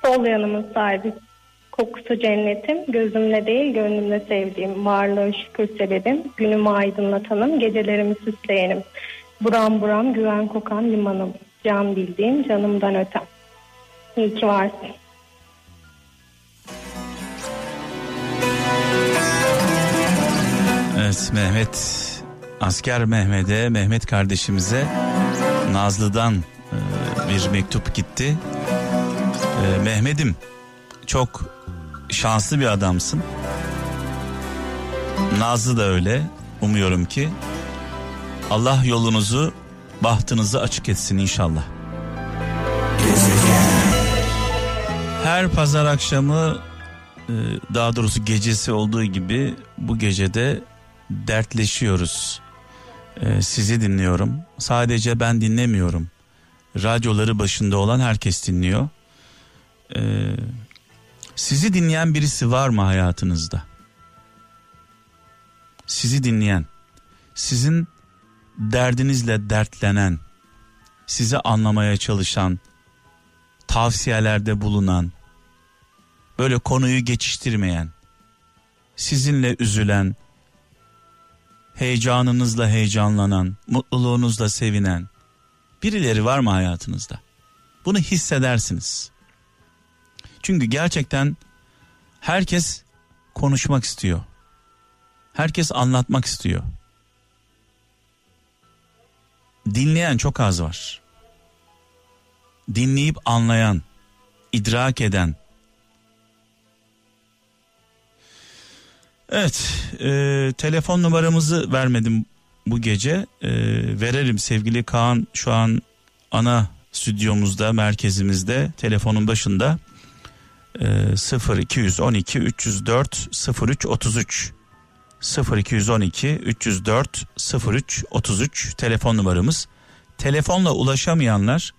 Sol yanımın sahibi kokusu cennetim, gözümle değil gönlümle sevdiğim, varlığı şükür sebebim, günümü aydınlatanım, gecelerimi süsleyenim. Buram buram güven kokan limanım, can bildiğim canımdan ötem. İyi ki varsın. Evet Mehmet asker Mehmet'e Mehmet kardeşimize Nazlı'dan e, bir mektup gitti. E, Mehmet'im çok şanslı bir adamsın. Nazlı da öyle. Umuyorum ki Allah yolunuzu bahtınızı açık etsin inşallah. Her pazar akşamı e, daha doğrusu gecesi olduğu gibi bu gecede dertleşiyoruz. E, sizi dinliyorum. Sadece ben dinlemiyorum. Radyoları başında olan herkes dinliyor. E, sizi dinleyen birisi var mı hayatınızda? Sizi dinleyen, sizin derdinizle dertlenen, sizi anlamaya çalışan, tavsiyelerde bulunan, böyle konuyu geçiştirmeyen, sizinle üzülen, heyecanınızla heyecanlanan, mutluluğunuzla sevinen birileri var mı hayatınızda? Bunu hissedersiniz. Çünkü gerçekten herkes konuşmak istiyor. Herkes anlatmak istiyor. Dinleyen çok az var. Dinleyip anlayan, idrak eden. Evet, e, telefon numaramızı vermedim bu gece. E, verelim sevgili Kaan şu an ana stüdyomuzda, merkezimizde, telefonun başında. E, 0 212 304 03 33 0212 304 03 33 telefon numaramız. Telefonla ulaşamayanlar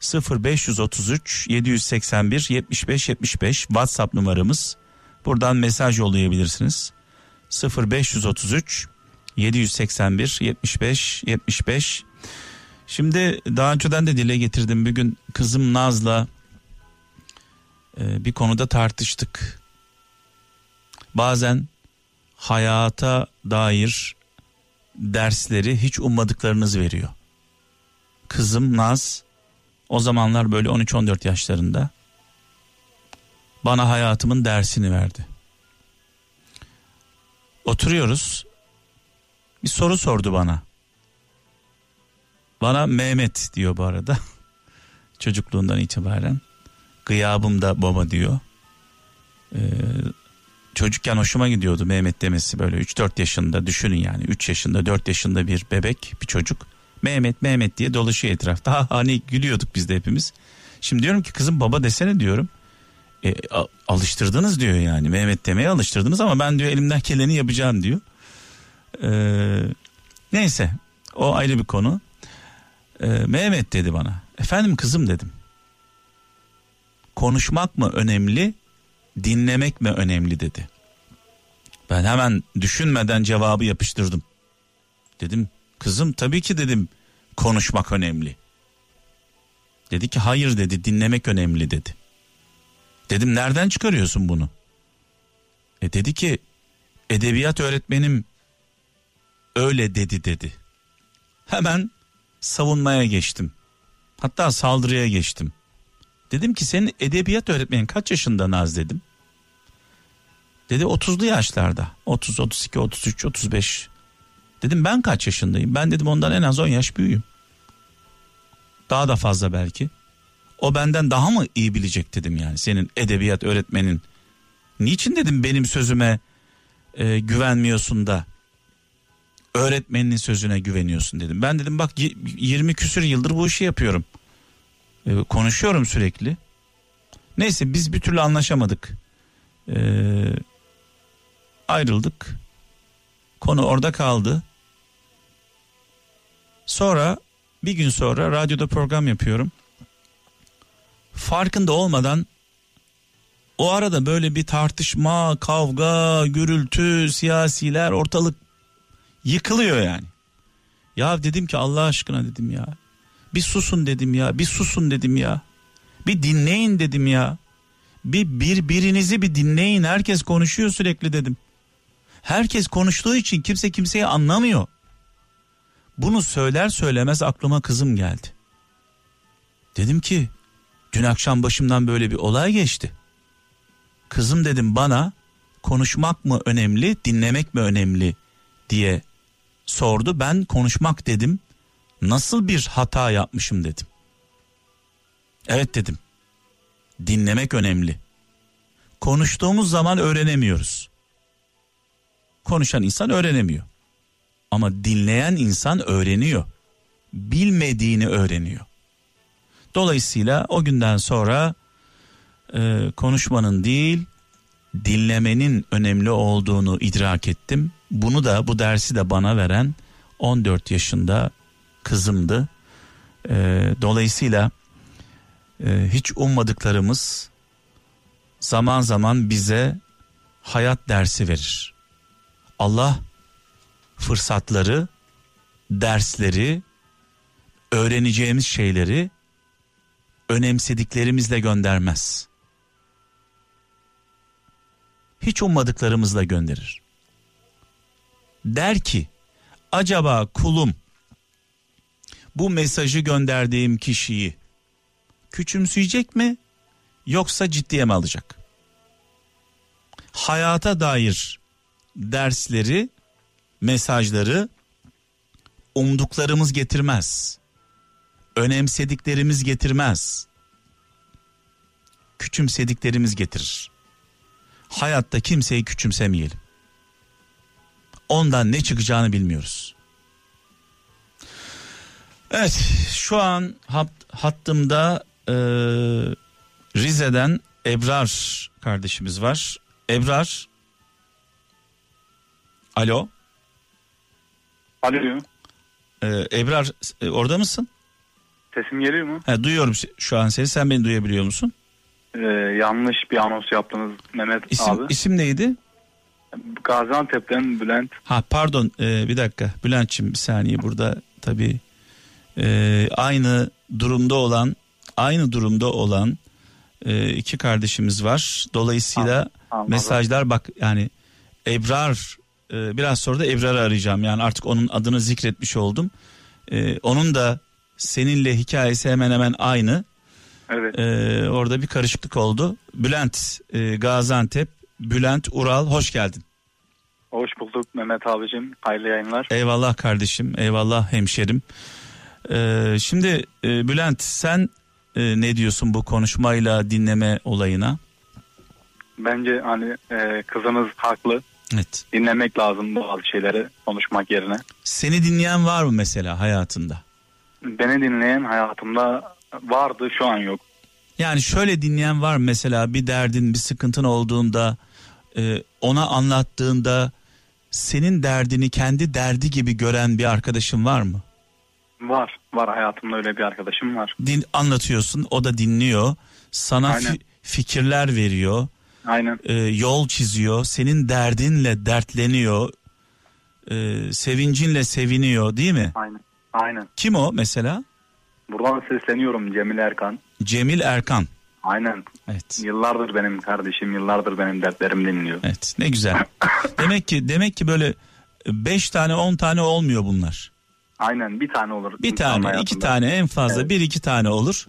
0533 781 75 75 WhatsApp numaramız. Buradan mesaj yollayabilirsiniz. 0533 781 75 75 Şimdi daha önceden de dile getirdim. Bir gün kızım Naz'la e, bir konuda tartıştık. Bazen hayata dair dersleri hiç ummadıklarınız veriyor. Kızım Naz o zamanlar böyle 13-14 yaşlarında bana hayatımın dersini verdi. Oturuyoruz. Bir soru sordu bana. Bana Mehmet diyor bu arada. Çocukluğundan itibaren. Gıyabımda baba diyor. Ee, çocukken hoşuma gidiyordu Mehmet demesi böyle 3-4 yaşında düşünün yani 3 yaşında 4 yaşında bir bebek bir çocuk. Mehmet Mehmet diye dolaşıyor etrafta. hani gülüyorduk biz de hepimiz. Şimdi diyorum ki kızım baba desene diyorum. E, alıştırdınız diyor yani Mehmet demeye alıştırdınız ama ben diyor elimden geleni yapacağım diyor. Ee, neyse o ayrı bir konu. Ee, Mehmet dedi bana. Efendim kızım dedim. Konuşmak mı önemli dinlemek mi önemli dedi. Ben hemen düşünmeden cevabı yapıştırdım. Dedim kızım tabii ki dedim konuşmak önemli. Dedi ki hayır dedi dinlemek önemli dedi. Dedim nereden çıkarıyorsun bunu? E dedi ki edebiyat öğretmenim öyle dedi dedi. Hemen savunmaya geçtim. Hatta saldırıya geçtim. Dedim ki senin edebiyat öğretmenin kaç yaşında Naz dedim. Dedi 30'lu yaşlarda. 30, 32, 33, 35. Dedim ben kaç yaşındayım? Ben dedim ondan en az 10 yaş büyüğüm. Daha da fazla belki. O benden daha mı iyi bilecek dedim yani senin edebiyat öğretmenin. Niçin dedim benim sözüme e, güvenmiyorsun da öğretmeninin sözüne güveniyorsun dedim. Ben dedim bak 20 küsür yıldır bu işi yapıyorum. E, konuşuyorum sürekli. Neyse biz bir türlü anlaşamadık. E, ayrıldık. Konu orada kaldı. Sonra bir gün sonra radyoda program yapıyorum. Farkında olmadan o arada böyle bir tartışma, kavga, gürültü, siyasiler ortalık yıkılıyor yani. Ya dedim ki Allah aşkına dedim ya. Bir susun dedim ya. Bir susun dedim ya. Bir dinleyin dedim ya. Bir birbirinizi bir dinleyin. Herkes konuşuyor sürekli dedim. Herkes konuştuğu için kimse kimseyi anlamıyor. Bunu söyler söylemez aklıma kızım geldi. Dedim ki dün akşam başımdan böyle bir olay geçti. Kızım dedim bana konuşmak mı önemli dinlemek mi önemli diye sordu. Ben konuşmak dedim nasıl bir hata yapmışım dedim. Evet dedim. Dinlemek önemli. Konuştuğumuz zaman öğrenemiyoruz. Konuşan insan öğrenemiyor. Ama dinleyen insan öğreniyor. Bilmediğini öğreniyor. Dolayısıyla o günden sonra e, konuşmanın değil dinlemenin önemli olduğunu idrak ettim. Bunu da bu dersi de bana veren 14 yaşında kızımdı. E, dolayısıyla e, hiç ummadıklarımız zaman zaman bize hayat dersi verir. Allah fırsatları, dersleri, öğreneceğimiz şeyleri önemsediklerimizle göndermez. Hiç ummadıklarımızla gönderir. Der ki acaba kulum bu mesajı gönderdiğim kişiyi küçümseyecek mi yoksa ciddiye mi alacak? Hayata dair dersleri, mesajları umduklarımız getirmez. Önemsediklerimiz getirmez. Küçümsediklerimiz getirir. Hayatta kimseyi küçümsemeyelim. Ondan ne çıkacağını bilmiyoruz. Evet şu an hat, hattımda e, Rize'den Ebrar kardeşimiz var. Ebrar. Alo. Alo. Ee, Ebrar e, orada mısın? Sesim geliyor mu? He, duyuyorum şu an seni. Sen beni duyabiliyor musun? Ee, yanlış bir anons yaptınız Mehmet İsim, abi. isim neydi? Gaziantep'ten Bülent. Ha pardon e, bir dakika Bülent'ciğim bir saniye burada tabii e, aynı durumda olan aynı durumda olan e, iki kardeşimiz var. Dolayısıyla Anladım. mesajlar bak yani Ebrar e, biraz sonra da Ebrar'ı arayacağım. Yani artık onun adını zikretmiş oldum. E, onun da seninle hikayesi hemen hemen aynı. Evet. E, orada bir karışıklık oldu. Bülent e, Gaziantep, Bülent Ural hoş geldin. Hoş bulduk Mehmet abicim. Hayırlı yayınlar. Eyvallah kardeşim, eyvallah hemşerim. Ee, şimdi e, Bülent sen e, ne diyorsun bu konuşmayla dinleme olayına? Bence hani e, kızınız haklı. Evet. Dinlemek lazım bazı şeyleri konuşmak yerine. Seni dinleyen var mı mesela hayatında? Beni dinleyen hayatımda vardı şu an yok. Yani şöyle dinleyen var mı mesela bir derdin, bir sıkıntın olduğunda e, ona anlattığında senin derdini kendi derdi gibi gören bir arkadaşın var mı? Var. Var hayatımda öyle bir arkadaşım var. Din anlatıyorsun, o da dinliyor, sana fi- fikirler veriyor. Aynen. e, yol çiziyor. Senin derdinle dertleniyor. E, sevincinle seviniyor değil mi? Aynen. Aynen. Kim o mesela? Buradan sesleniyorum Cemil Erkan. Cemil Erkan. Aynen. Evet. Yıllardır benim kardeşim, yıllardır benim dertlerimi dinliyor. Evet. Ne güzel. demek ki demek ki böyle 5 tane 10 tane olmuyor bunlar. Aynen bir tane olur. Bir tane, iki hayatında. tane en fazla Evet. bir iki tane olur.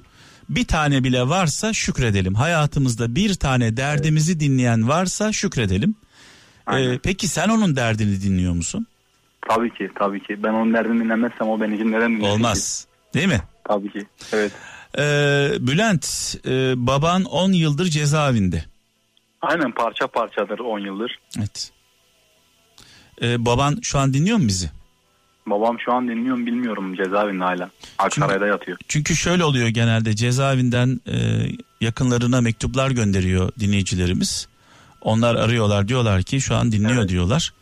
Bir tane bile varsa şükredelim. Hayatımızda bir tane derdimizi dinleyen varsa şükredelim. Aynen. Ee, peki sen onun derdini dinliyor musun? Tabii ki tabii ki. Ben onun derdini dinlemezsem o beni neden dinleyecek? Olmaz. Değil mi? Tabii ki. Evet. Ee, Bülent e, baban 10 yıldır cezaevinde. Aynen parça parçadır 10 yıldır. Evet. Ee, baban şu an dinliyor mu bizi? Babam şu an dinliyor mu bilmiyorum cezaevinde hala. Aksaray'da yatıyor. Çünkü şöyle oluyor genelde cezaevinden e, yakınlarına mektuplar gönderiyor dinleyicilerimiz. Onlar arıyorlar diyorlar ki şu an dinliyor Evet. diyorlar.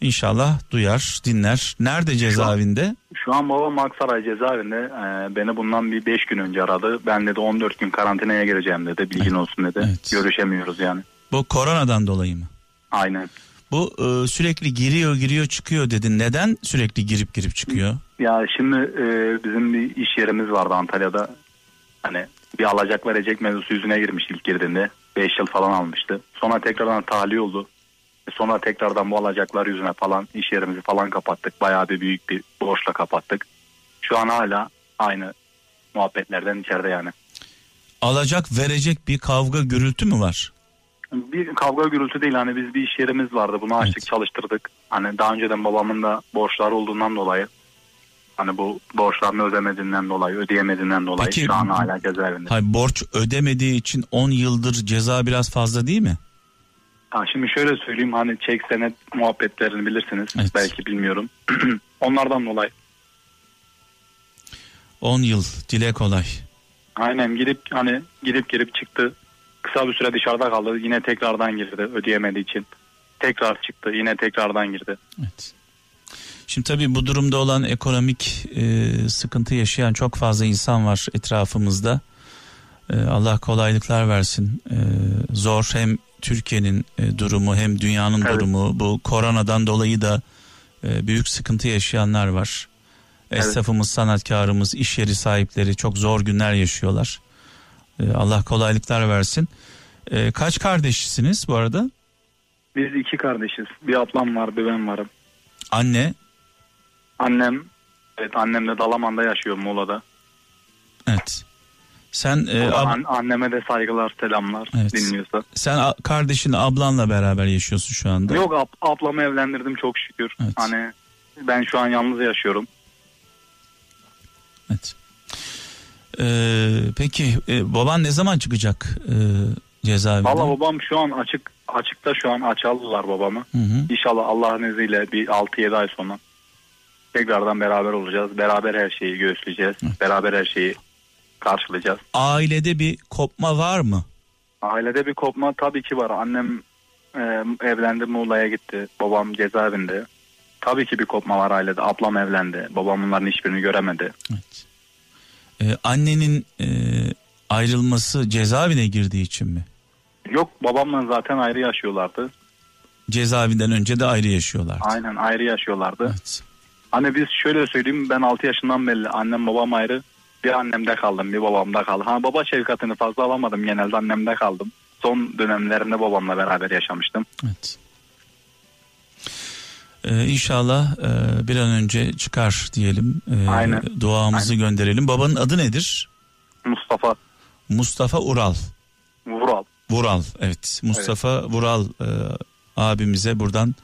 İnşallah duyar, dinler. Nerede cezaevinde? Şu an babam Aksaray cezaevinde. Ee, beni bundan bir 5 gün önce aradı. Ben dedi 14 gün karantinaya gireceğim dedi. Bilgin olsun dedi. Evet. Görüşemiyoruz yani. Bu koronadan dolayı mı? Aynen. Bu e, sürekli giriyor giriyor çıkıyor dedin. Neden sürekli girip girip çıkıyor? Ya şimdi e, bizim bir iş yerimiz vardı Antalya'da. Hani bir alacak verecek mevzusu yüzüne girmiş ilk girdiğinde. 5 yıl falan almıştı. Sonra tekrardan tahliye oldu. E, Sonra tekrardan bu alacaklar yüzüne falan iş yerimizi falan kapattık. Bayağı bir büyük bir borçla kapattık. Şu an hala aynı muhabbetlerden içeride yani. Alacak verecek bir kavga gürültü mü var? Bir kavga gürültü değil hani biz bir iş yerimiz vardı bunu açtık Evet. çalıştırdık. Hani daha önceden babamın da borçları olduğundan dolayı hani bu borçlarını ödemediğinden dolayı ödeyemediğinden dolayı Peki- şu an hala cezaevinde. Hayır, borç ödemediği için 10 yıldır ceza biraz fazla değil mi? Ha, şimdi şöyle söyleyeyim hani çek senet muhabbetlerini bilirsiniz Evet. belki bilmiyorum. Onlardan dolayı 10 yıl dile kolay. aynen gidip hani gidip girip çıktı. Kısa bir süre dışarıda kaldı yine tekrardan girdi ödeyemediği için. Tekrar çıktı yine tekrardan girdi. Evet. Şimdi tabii bu durumda olan ekonomik e, sıkıntı yaşayan çok fazla insan var etrafımızda. E, Allah kolaylıklar versin. E, zor hem Türkiye'nin e, durumu hem dünyanın Evet. durumu. Bu koronadan dolayı da e, büyük sıkıntı yaşayanlar var. Evet. Esnafımız, sanatkarımız, iş yeri sahipleri çok zor günler yaşıyorlar. E, Allah kolaylıklar versin. E, kaç kardeşsiniz bu arada? Biz iki kardeşiz. Bir ablam var bir ben varım. Anne, Annem evet annem de Dalaman'da yaşıyor Muğla'da. evet. Sen e, ab- An- anneme de saygılar selamlar Evet. dinliyorsa. sen a- kardeşinle ablanla beraber yaşıyorsun şu anda. Yok ab- ablamı evlendirdim çok şükür. Evet. Hani ben şu an yalnız yaşıyorum. Evet. Ee, peki e, baban ne zaman çıkacak e, cezaevinden? Valla babam şu an açık açıkta şu an açaldılar babamı. Hı hı. İnşallah Allah'ın izniyle bir 6-7 ay sonra tekrardan beraber olacağız. Beraber her şeyi göğüsleyeceğiz. Beraber her şeyi karşılayacağız. Ailede bir kopma var mı? Ailede bir kopma tabii ki var. Annem e, evlendi Muğla'ya gitti. Babam cezaevinde. Tabii ki bir kopma var ailede. Ablam evlendi. Babam bunların hiçbirini göremedi. Evet. Ee, annenin e, ayrılması cezaevine girdiği için mi? Yok babamla zaten ayrı yaşıyorlardı. Cezaevinden önce de ayrı yaşıyorlardı. Aynen ayrı yaşıyorlardı. Evet. Hani biz şöyle söyleyeyim ben 6 yaşından belli annem babam ayrı. Bir annemde kaldım bir babamda kaldım. Ha baba şefkatini fazla alamadım genelde annemde kaldım. Son dönemlerinde babamla beraber yaşamıştım. Evet. Ee, inşallah e, bir an önce çıkar diyelim. Ee, Aynen. Duamızı gönderelim. Babanın adı nedir? Mustafa Mustafa Ural. Vural. Vural evet Mustafa Vural e, abimize buradan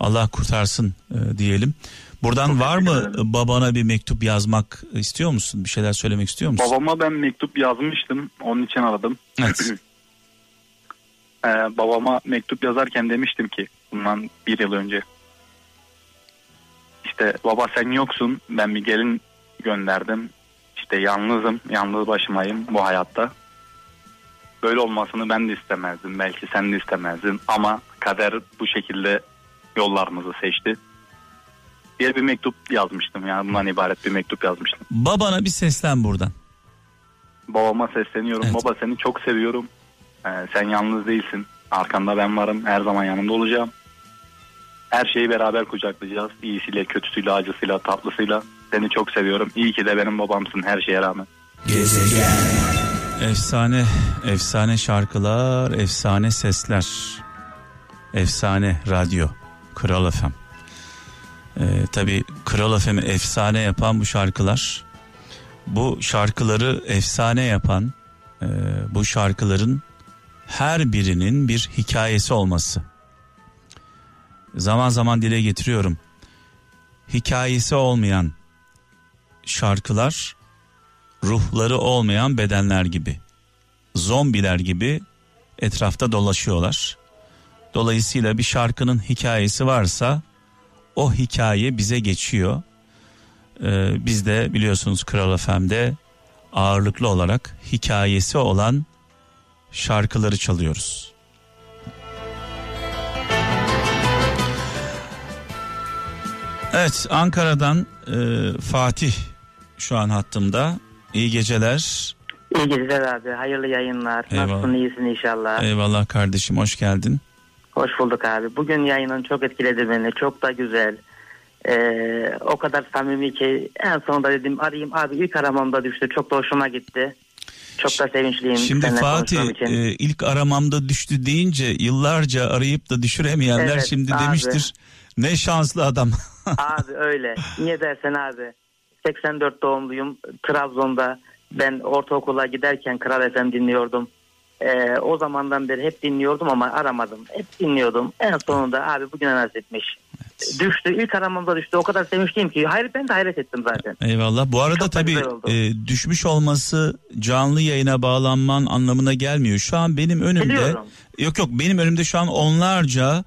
Allah kurtarsın e, diyelim. Buradan Çok var mı ederim. babana bir mektup yazmak istiyor musun? Bir şeyler söylemek istiyor musun? Babama ben mektup yazmıştım. Onun için aradım. Evet. Ee, babama mektup yazarken demiştim ki bundan bir yıl önce. İşte baba sen yoksun ben bir gelin gönderdim. İşte yalnızım yalnız başımayım bu hayatta. Böyle olmasını ben de istemezdim. Belki sen de istemezdin ama kader bu şekilde yollarımızı seçti. diye bir mektup yazmıştım yani bundan ibaret bir mektup yazmıştım. Babana bir seslen buradan. Babama sesleniyorum. Evet. Baba seni çok seviyorum. Ee, sen yalnız değilsin. Arkanda ben varım. Her zaman yanında olacağım. Her şeyi beraber kucaklayacağız. İyisiyle, kötüsüyle, acısıyla, tatlısıyla. Seni çok seviyorum. İyi ki de benim babamsın her şeye rağmen. Efsane, efsane şarkılar, efsane sesler. Efsane radyo. Kral FM. Ee, tabii Kral FM'i efsane yapan bu şarkılar. Bu şarkıları efsane yapan, e, bu şarkıların her birinin bir hikayesi olması. Zaman zaman dile getiriyorum. Hikayesi olmayan şarkılar ruhları olmayan bedenler gibi. Zombiler gibi etrafta dolaşıyorlar. Dolayısıyla bir şarkının hikayesi varsa o hikaye bize geçiyor. Ee, biz de biliyorsunuz Kral FM'de ağırlıklı olarak hikayesi olan şarkıları çalıyoruz. Evet Ankara'dan e, Fatih şu an hattımda. İyi geceler. İyi geceler abi. Hayırlı yayınlar. Eyvallah. Nasılsın? iyisin inşallah. Eyvallah kardeşim hoş geldin. Hoş bulduk abi. Bugün yayının çok etkiledi beni. Çok da güzel. Ee, o kadar samimi ki en sonunda dedim arayayım abi ilk aramamda düştü. Çok da hoşuma gitti. Çok da sevinçliyim. Şimdi Fatih e, ilk aramamda düştü deyince yıllarca arayıp da düşüremeyenler Evet, şimdi abi. demiştir. Ne şanslı adam. abi öyle. Niye dersen abi. 84 doğumluyum. Trabzon'da ben ortaokula giderken Kral FM dinliyordum. Ee, o zamandan beri hep dinliyordum ama aramadım. Hep dinliyordum. En sonunda abi bugüne nasip etmiş. Düştü. İlk aramamda düştü. O kadar sevinçliyim ki. Hayır ben de hayret ettim zaten. Eyvallah. Bu arada Çok tabii e, düşmüş olması canlı yayına bağlanman anlamına gelmiyor. Şu an benim önümde Biliyorum. yok yok benim önümde şu an onlarca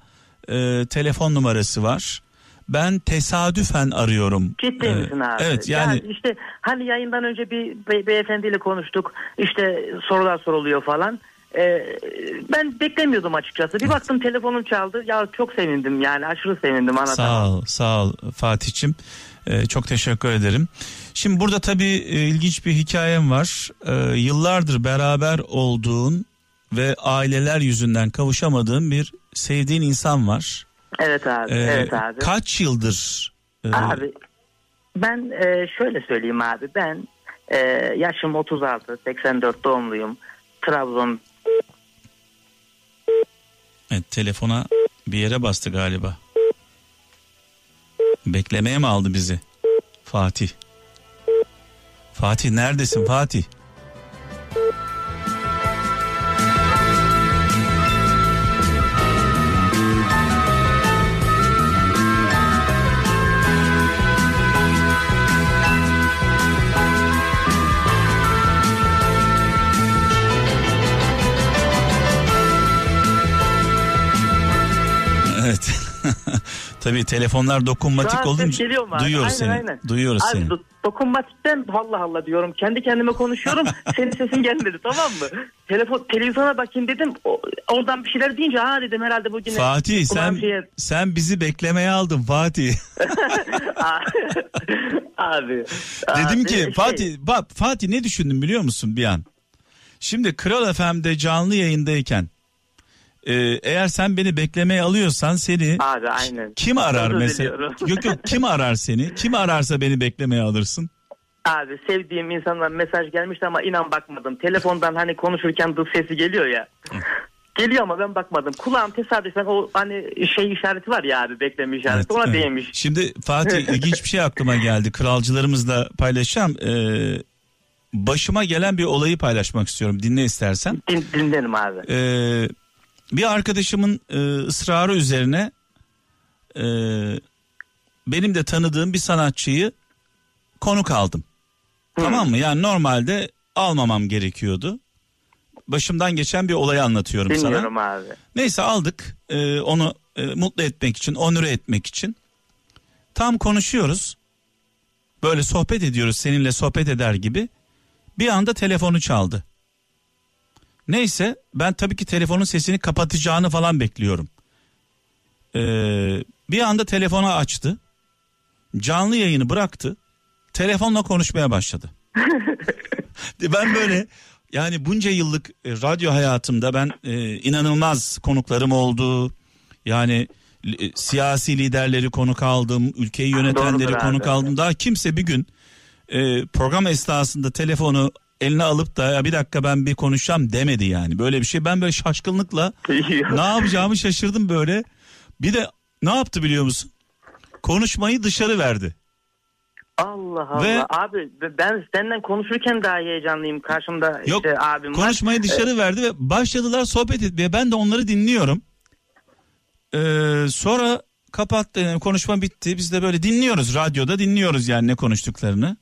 e, telefon numarası var. Ben tesadüfen arıyorum. Ciddi E, misin abi? Evet yani işte hani yayından önce bir be- beyefendiyle konuştuk. İşte sorular soruluyor falan. Ee, ben beklemiyordum açıkçası. Bir baktım telefonum çaldı. Ya çok sevindim yani aşırı sevindim anlatamam. Sağ ol, sağ ol Fatih'im. Ee, çok teşekkür ederim. Şimdi burada tabii e, ilginç bir hikayem var. Ee, yıllardır beraber olduğun ve aileler yüzünden kavuşamadığın bir sevdiğin insan var. Evet abi. Ee, evet abi. Kaç yıldır? e, Abi ben e, şöyle söyleyeyim abi ben e, yaşım 36 84 doğumluyum Trabzon evet, telefona bir yere bastı galiba. Beklemeye mi aldı bizi? Fatih. Fatih neredesin Fatih? Tabii telefonlar dokunmatik Şu olunca geliyor mu duyuyoruz Aynen, seni. aynen. Duyuyoruz Abi seni. do- dokunmatikten Allah Allah diyorum. Kendi kendime konuşuyorum. senin sesin gelmedi tamam mı? Telefon televizyona bakayım dedim. O- oradan bir şeyler deyince ha dedim herhalde bugün. Fatih sen şeye- sen bizi beklemeye aldın Fatih. abi. Dedim abi, ki şey- Fatih bak Fatih ne düşündüm biliyor musun bir an? Şimdi Kral FM'de canlı yayındayken e, eğer sen beni beklemeye alıyorsan seni Abi aynen. kim arar mesela? diliyorum. Yok yok kim arar seni? Kim ararsa beni beklemeye alırsın? Abi sevdiğim insandan mesaj gelmişti ama inan bakmadım. Telefondan hani konuşurken dıs sesi geliyor ya. Geliyor ama ben bakmadım. Kulağım tesadüfen o hani şey işareti var ya abi bekleme işareti Evet, ona evet. değmiş. Şimdi Fatih ilginç bir şey aklıma geldi. Kralcılarımızla paylaşacağım. Ee, başıma gelen bir olayı paylaşmak istiyorum. Dinle istersen. Din, dinlerim abi. Ee, bir arkadaşımın e, ısrarı üzerine e, benim de tanıdığım bir sanatçıyı konuk aldım. Tamam mı? Yani normalde almamam gerekiyordu. Başımdan geçen bir olayı anlatıyorum sana. Dinliyorum abi. Neyse aldık e, onu e, mutlu etmek için, onure etmek için. Tam konuşuyoruz. Böyle sohbet ediyoruz seninle sohbet eder gibi. Bir anda telefonu çaldı. Neyse ben tabii ki telefonun sesini kapatacağını falan bekliyorum. Ee, bir anda telefonu açtı. Canlı yayını bıraktı. Telefonla konuşmaya başladı. ben böyle yani bunca yıllık e, radyo hayatımda ben e, inanılmaz konuklarım oldu. Yani e, siyasi liderleri konuk aldım, ülkeyi yönetenleri Doğrudur konuk abi. aldım. Daha kimse bir gün e, program esnasında telefonu eline alıp da ya bir dakika ben bir konuşacağım demedi yani. Böyle bir şey ben böyle şaşkınlıkla ne yapacağımı şaşırdım böyle. Bir de ne yaptı biliyor musun? Konuşmayı dışarı verdi. Allah Allah. Ve- Abi ben senden konuşurken daha heyecanlıyım. Karşımda Yok işte abim var. konuşmayı dışarı verdi ve başladılar sohbet etmeye. Ben de onları dinliyorum. Ee, sonra kapattı yani konuşma bitti. Biz de böyle dinliyoruz radyoda dinliyoruz yani ne konuştuklarını.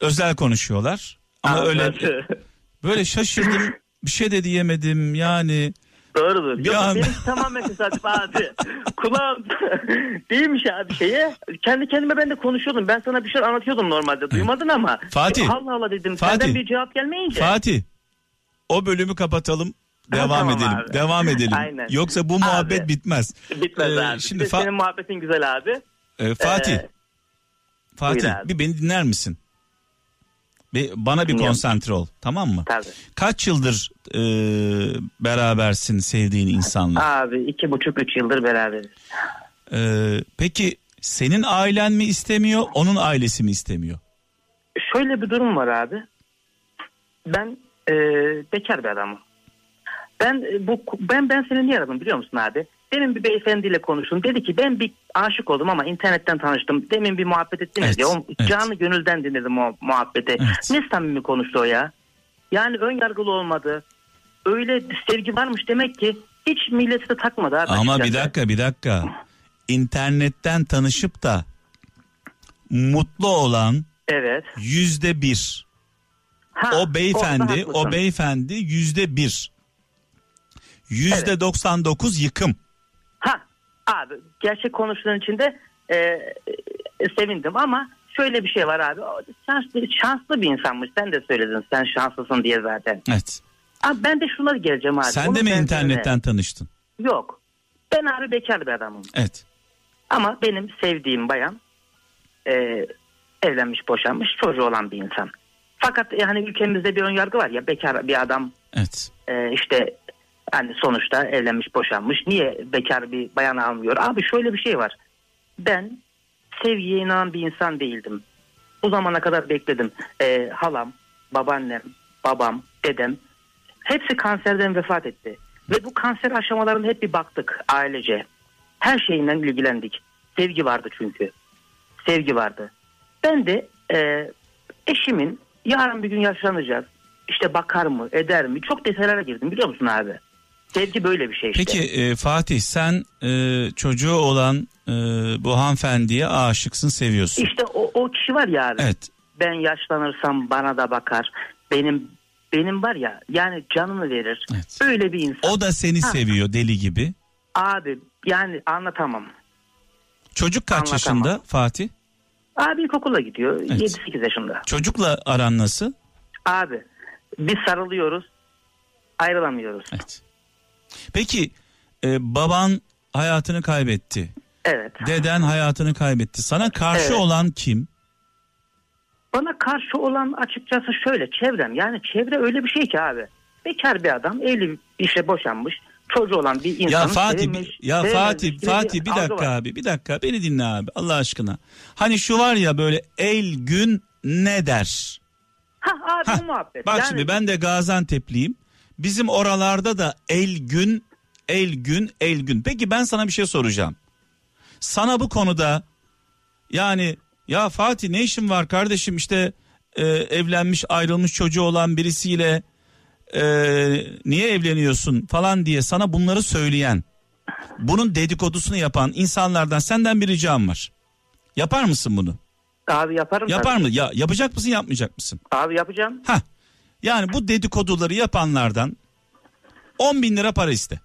Özel konuşuyorlar. Ama öyle Anladım. böyle şaşırdım. Bir şey de diyemedim yani. Doğrudur. Yok, Ya- benim tamamen tesadüf abi. Kulağım değilmiş abi şeye. Kendi kendime ben de konuşuyordum. Ben sana bir şey anlatıyordum normalde. Duymadın ama. Fatih. Allah Allah dedim. Fatih. Senden bir cevap gelmeyince. Fatih o bölümü kapatalım. Devam tamam edelim. abi. Devam edelim. Aynen. Yoksa bu muhabbet Abi. bitmez. Bitmez Ee, abi. Şimdi Fa- senin muhabbetin güzel abi. Ee, Fatih. Ee, Fatih bir beni dinler misin? Bir, bana bir konsantre ol tamam mı? Tabii. Kaç yıldır e, berabersin sevdiğin insanla? Abi iki buçuk üç yıldır beraberiz. Ee, peki senin ailen mi istemiyor onun ailesi mi istemiyor? Şöyle bir durum var abi. Ben e, bekar bir adamım. Ben e, bu ben ben seni niye aradım biliyor musun abi? Demin bir beyefendiyle konuştum. Dedi ki ben bir aşık oldum ama internetten tanıştım. Demin bir muhabbet ettiniz Evet, ya. O evet. canı gönülden dinledim o muhabbeti. Evet. Ne samimi konuştu o ya. Yani ön yargılı olmadı. Öyle sevgi varmış demek ki hiç milleti de takmadı abi. Ama bir dakika bir dakika. İnternetten tanışıp da mutlu olan Evet. yüzde bir. Ha, O beyefendi, o beyefendi yüzde bir. Yüzde doksan dokuz yıkım. Abi gerçek konuştuğun için de e, e, sevindim ama şöyle bir şey var abi. Şanslı, şanslı bir insanmış. Sen de söyledin sen şanslısın diye zaten. Evet. Abi ben de şuna geleceğim abi. Sen Onun de mi internetten tanıştın? Yok. Ben abi bekar bir adamım. Evet. Ama benim sevdiğim bayan e, evlenmiş boşanmış çocuğu olan bir insan. Fakat yani ülkemizde bir önyargı var ya bekar bir adam Evet. e, işte hani sonuçta evlenmiş boşanmış. Niye bekar bir bayan almıyor? Abi şöyle bir şey var. Ben sevgiye inanan bir insan değildim. Bu zamana kadar bekledim. E, halam babaannem babam dedem hepsi kanserden vefat etti. Ve bu kanser aşamalarına hep bir baktık ailece. Her şeyinden ilgilendik. Sevgi vardı çünkü. Sevgi vardı. Ben de e, eşimin yarın bir gün yaşlanacağız. İşte bakar mı eder mi? Çok detaylara girdim biliyor musun abi? Sevgi böyle bir şey işte. Peki e, Fatih sen e, çocuğu olan e, bu hanımefendiye aşıksın seviyorsun. İşte o, o kişi var ya abi. Evet. Ben yaşlanırsam bana da bakar. Benim benim var ya yani canını verir. Evet. Öyle bir insan. O da seni Ha. seviyor deli gibi. Abi yani anlatamam. Çocuk kaç Anlatamam. yaşında Fatih? Abi ilkokula gidiyor. Evet. 7-8 yaşında. Çocukla aran nasıl? Abi biz sarılıyoruz. Ayrılamıyoruz. Evet. Peki e, baban hayatını kaybetti. Evet. Deden hayatını kaybetti. Sana karşı Evet. olan kim? Bana karşı olan açıkçası şöyle çevrem. Yani çevre öyle bir şey ki abi. Bekar bir adam evli işte boşanmış. Çocuğu olan bir insan. Ya Fatih ya Fatih Fatih bir dakika abi bir dakika beni dinle abi Allah aşkına. Hani şu var ya böyle el gün ne der? Ha abi bu muhabbet. Bak Yani şimdi ben de Gaziantep'liyim. Bizim oralarda da el gün el gün el gün. Peki ben sana bir şey soracağım. Sana bu konuda yani ya Fatih ne işin var kardeşim işte e, evlenmiş ayrılmış çocuğu olan birisiyle e, niye evleniyorsun falan diye sana bunları söyleyen bunun dedikodusunu yapan insanlardan senden bir ricam var. Yapar mısın bunu? Abi yaparım. Yapar tabii. mı? Ya yapacak mısın yapmayacak mısın? Abi yapacağım. Ha. Yani bu dedikoduları yapanlardan 10 bin lira para iste.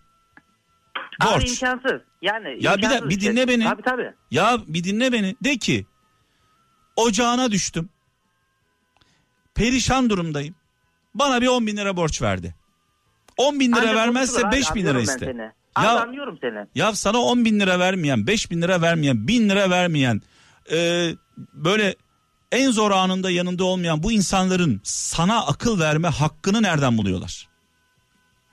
Abi Borç. imkansız. Yani Ya bir de- imkansız bir şey. dinle beni. Tabii tabii. Ya bir dinle beni. De ki ocağına düştüm. Perişan durumdayım. Bana bir 10 bin lira borç verdi. 10 bin lira Ancak vermezse konuşulur abi, 5 bin lira iste. seni. Abi Ya- anlıyorum seni. Ya sana 10 bin lira vermeyen, 5 bin lira vermeyen, 1000 lira vermeyen, e, böyle en zor anında yanında olmayan bu insanların sana akıl verme hakkını nereden buluyorlar?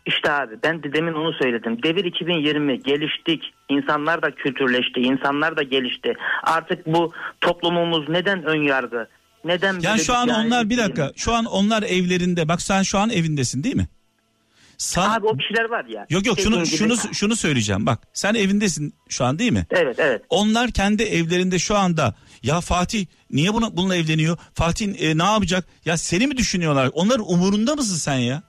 İşte abi ben de demin onu söyledim. Devir 2020 geliştik. İnsanlar da kültürleşti. insanlar da gelişti. Artık bu toplumumuz neden ön yargı? Neden Yani şu an onlar bir dakika, şu an onlar evlerinde. Bak sen şu an evindesin değil mi? Sana, Abi o kişiler var ya. Yok yok şunu gibi- şunu şunu söyleyeceğim. Bak sen evindesin şu an değil mi? Evet evet. Onlar kendi evlerinde şu anda ya Fatih niye buna, bununla evleniyor? Fatih e, ne yapacak? Ya seni mi düşünüyorlar? Onların umurunda mısın sen ya?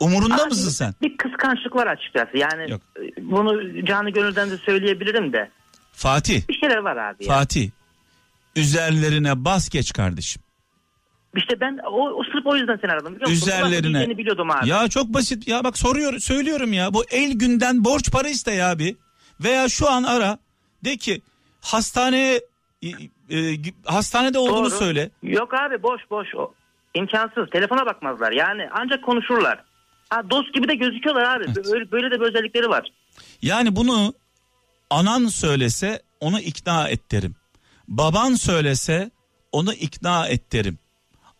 Umurunda Abi, mısın sen? Bir kıskançlık var açıkçası. Yani Yok. e, bunu canı gönülden de söyleyebilirim de. Fatih, Bir şeyler var abi ya. Fatih. Üzerlerine bas geç kardeşim. İşte ben o, o sırf o yüzden seni aradım. Biliyor musun? Üzerlerine. Seni biliyordum abi. Ya çok basit. Ya bak soruyor söylüyorum ya. Bu el günden borç para iste ya abi. Veya şu an ara. De ki hastaneye e, hastanede olduğunu Doğru. söyle. Yok abi boş boş o. İmkansız. Telefona bakmazlar. Yani ancak konuşurlar. Ha, dost gibi de gözüküyorlar abi. Evet. Böyle, böyle de bir özellikleri var. Yani bunu anan söylese onu ikna et derim. Baban söylese onu ikna et derim.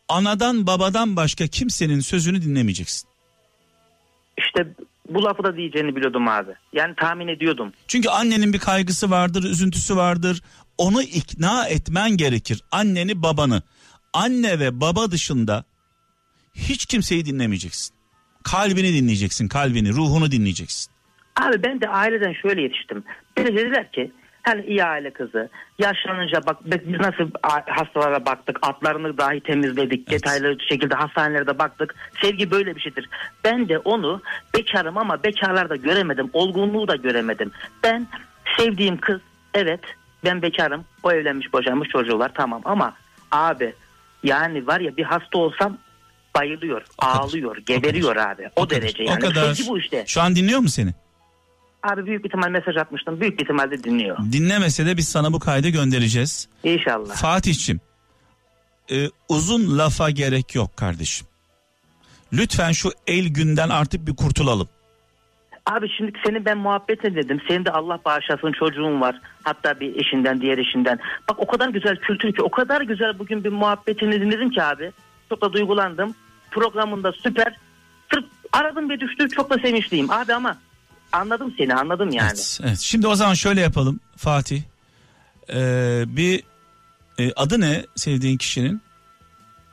Anadan babadan başka kimsenin sözünü dinlemeyeceksin. İşte bu lafı da diyeceğini biliyordum abi. Yani tahmin ediyordum. Çünkü annenin bir kaygısı vardır, üzüntüsü vardır. Onu ikna etmen gerekir. Anneni, babanı. Anne ve baba dışında hiç kimseyi dinlemeyeceksin. Kalbini dinleyeceksin, kalbini, ruhunu dinleyeceksin. Abi ben de aileden şöyle yetiştim. Biri dediler ki hani iyi aile kızı yaşlanınca bak biz nasıl hastalara baktık atlarını dahi temizledik Evet. detaylı şekilde hastanelerde baktık sevgi böyle bir şeydir ben de onu bekarım ama bekarlarda göremedim olgunluğu da göremedim ben sevdiğim kız evet ben bekarım o evlenmiş boşanmış çocuğu var tamam ama abi yani var ya bir hasta olsam bayılıyor kadar. ağlıyor geberiyor abi o, kadar. derece O yani kadar. sevgi bu işte Şu an dinliyor mu seni? Abi büyük ihtimal mesaj atmıştım. Büyük ihtimalle dinliyor. Dinlemese de biz sana bu kaydı göndereceğiz. İnşallah. Fatih'cim e, uzun lafa gerek yok kardeşim. Lütfen şu el günden artık bir kurtulalım. Abi şimdi senin ben muhabbet dedim. Senin de Allah bağışlasın çocuğun var. Hatta bir eşinden diğer eşinden. Bak o kadar güzel kültür ki o kadar güzel bugün bir muhabbetini dinledim ki abi. Çok da duygulandım. Programında süper. Sırf aradım ve düştü çok da sevinçliyim. Abi ama anladım seni anladım yani. Evet, evet. Şimdi o zaman şöyle yapalım Fatih. Ee, bir e, adı ne sevdiğin kişinin?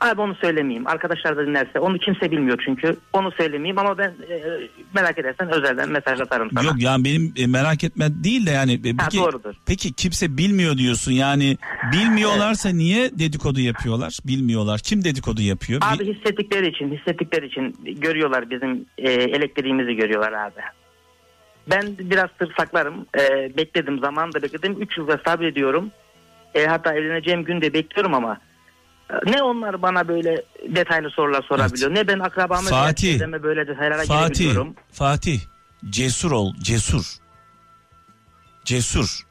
Abi onu söylemeyeyim. Arkadaşlar da dinlerse. Onu kimse bilmiyor çünkü. Onu söylemeyeyim ama ben e, merak edersen özelden mesaj atarım sana. Yok yani benim e, merak etme değil de yani e, Ha, peki, doğrudur. peki kimse bilmiyor diyorsun yani bilmiyorlarsa niye dedikodu yapıyorlar? Bilmiyorlar. Kim dedikodu yapıyor? Abi hissettikleri için, hissettikleri için görüyorlar bizim e, elektriğimizi görüyorlar abi. Ben biraz sır saklarım. E, bekledim, zaman da bekledim. 3 yılda sabrediyorum. E, hatta evleneceğim gün de bekliyorum ama e, ne onlar bana böyle detaylı sorular sorabiliyor. Ne ben akrabama Fatih, böyle detaylara Fatih. Fatih cesur ol, cesur. Cesur.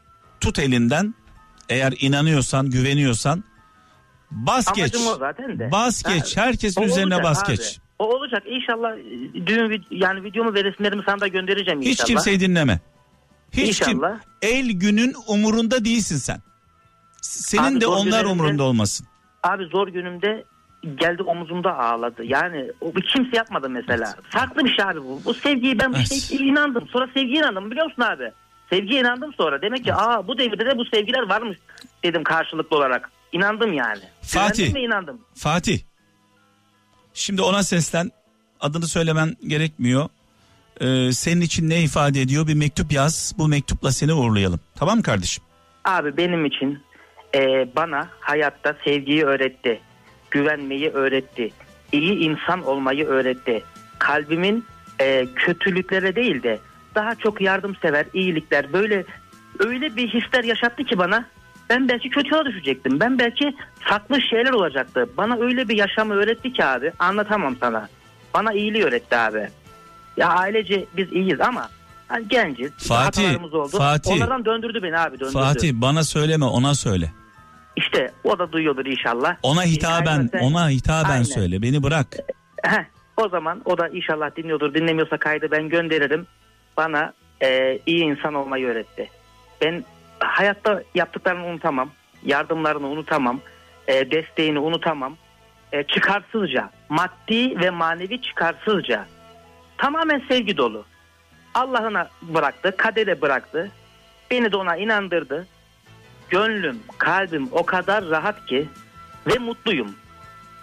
tut elinden. Eğer inanıyorsan, güveniyorsan bas geç. Amacım de. Bas geç. Herkesin o üzerine bas geç. O olacak inşallah e, düğün yani videomu ve resimlerimi sana da göndereceğim Hiç inşallah. kimseyi dinleme. Hiç kim İnşallah. el günün umurunda değilsin sen. Senin Abi de onlar umurunda olmasın. Abi zor günümde geldi omuzumda ağladı. Yani o bir kimse yapmadı mesela. Farklı bir şey abi bu. Bu sevgiyi ben Evet. işte inandım. Sonra sevgiye inandım biliyor musun abi? Sevgiye inandım sonra. Demek ki aa bu devirde de bu sevgiler varmış dedim karşılıklı olarak. İnandım yani. Fatih. Ve inandım. Fatih. Şimdi ona seslen. Adını söylemen gerekmiyor. Ee, senin için ne ifade ediyor? Bir mektup yaz. Bu mektupla seni uğurlayalım. Tamam mı kardeşim? Abi benim için e, bana hayatta sevgiyi öğretti. Güvenmeyi öğretti. iyi insan olmayı öğretti. Kalbimin e, kötülüklere değil de daha çok yardımsever, iyilikler böyle öyle bir hisler yaşattı ki bana. Ben belki kötü yola düşecektim. Ben belki farklı şeyler olacaktı. Bana öyle bir yaşamı öğretti ki abi anlatamam sana. Bana iyiliği öğretti abi. Ya ailece biz iyiyiz ama hani genciz. Fatih, oldu. Fatih. Onlardan döndürdü beni abi döndürdü. Fatih bana söyleme ona söyle. İşte o da duyuyordur inşallah. Ona hitaben Aynen sen- ona hitaben Aynen. söyle. Beni bırak. Heh, o zaman o da inşallah dinliyordur. Dinlemiyorsa kaydı ben gönderirim. Bana e, iyi insan olmayı öğretti. Ben hayatta yaptıklarını unutamam. Yardımlarını unutamam. e, desteğini unutamam. E, çıkarsızca, maddi ve manevi çıkarsızca. Tamamen sevgi dolu. Allah'ına bıraktı, kadere bıraktı. Beni de ona inandırdı. Gönlüm, kalbim o kadar rahat ki ve mutluyum.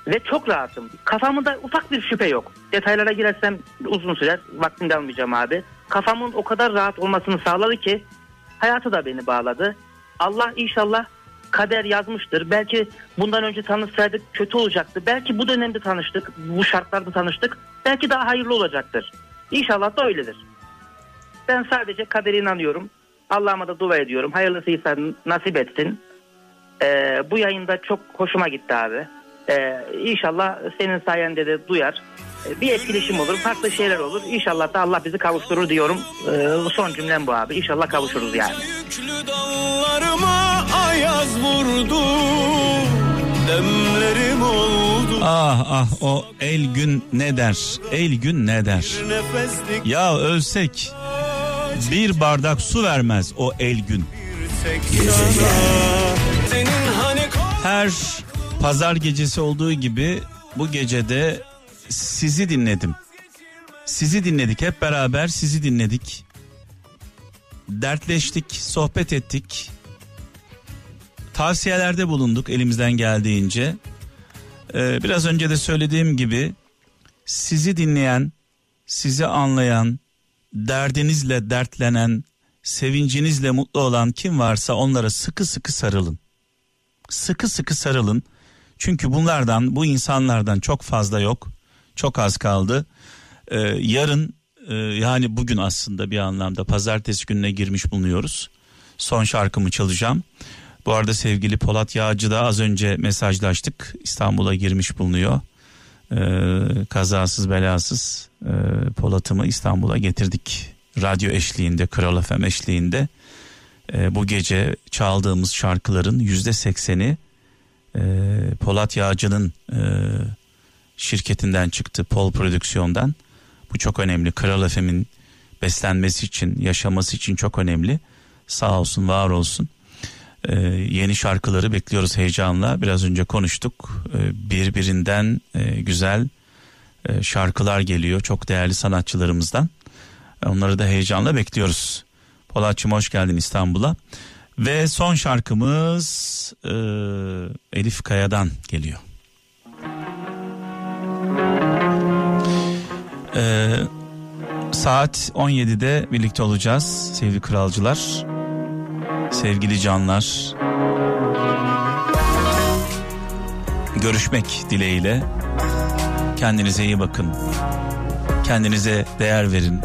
Ve çok rahatım. Kafamda ufak bir şüphe yok. Detaylara girersem uzun sürer. Vaktini almayacağım abi. Kafamın o kadar rahat olmasını sağladı ki hayatı da beni bağladı. Allah inşallah kader yazmıştır. Belki bundan önce tanışsaydık kötü olacaktı. Belki bu dönemde tanıştık. Bu şartlarda tanıştık. Belki daha hayırlı olacaktır. İnşallah da öyledir. Ben sadece kadere inanıyorum. Allah'ıma da dua ediyorum. Hayırlısıysa nasip etsin. Ee, bu yayında çok hoşuma gitti abi. Ee, inşallah senin sayende de duyar. Bir etkileşim olur, farklı şeyler olur. İnşallah da Allah bizi kavuşturur diyorum. Ee, son cümlem bu abi. İnşallah kavuşuruz yani. Yüklü dallarıma ayaz vurdu Demlerim oldu Ah ah o el gün ne der? El gün ne der? Ya ölsek bir bardak su vermez o el gün. hani Her pazar gecesi olduğu gibi bu gecede sizi dinledim. Sizi dinledik hep beraber sizi dinledik. Dertleştik, sohbet ettik. Tavsiyelerde bulunduk elimizden geldiğince. Ee, biraz önce de söylediğim gibi sizi dinleyen, sizi anlayan, derdinizle dertlenen, sevincinizle mutlu olan kim varsa onlara sıkı sıkı sarılın. Sıkı sıkı sarılın. Çünkü bunlardan, bu insanlardan çok fazla yok. Çok az kaldı. Ee, yarın e, yani bugün aslında bir anlamda pazartesi gününe girmiş bulunuyoruz. Son şarkımı çalacağım. Bu arada sevgili Polat Yağcı da az önce mesajlaştık. İstanbul'a girmiş bulunuyor. Ee, kazasız belasız e, Polat'ımı İstanbul'a getirdik. Radyo eşliğinde, Kral FM eşliğinde. Ee, bu gece çaldığımız şarkıların yüzde sekseni e, Polat Yağcı'nın e, şirketinden çıktı. Pol Prodüksiyon'dan. Bu çok önemli. Kral FM'in beslenmesi için, yaşaması için çok önemli. Sağ olsun, var olsun. Ee, yeni şarkıları bekliyoruz heyecanla. Biraz önce konuştuk. Ee, birbirinden e, güzel e, şarkılar geliyor. Çok değerli sanatçılarımızdan. Onları da heyecanla bekliyoruz. Polatçım hoş geldin İstanbul'a. Ve son şarkımız e, Elif Kaya'dan geliyor. Ee, saat 17'de birlikte olacağız sevgili kralcılar. Sevgili canlar. Görüşmek dileğiyle. Kendinize iyi bakın. Kendinize değer verin.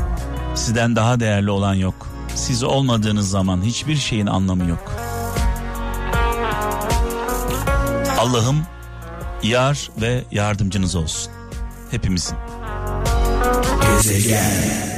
Sizden daha değerli olan yok. Siz olmadığınız zaman hiçbir şeyin anlamı yok. Allah'ım yar ve yardımcınız olsun. Hepimizin. Gezegen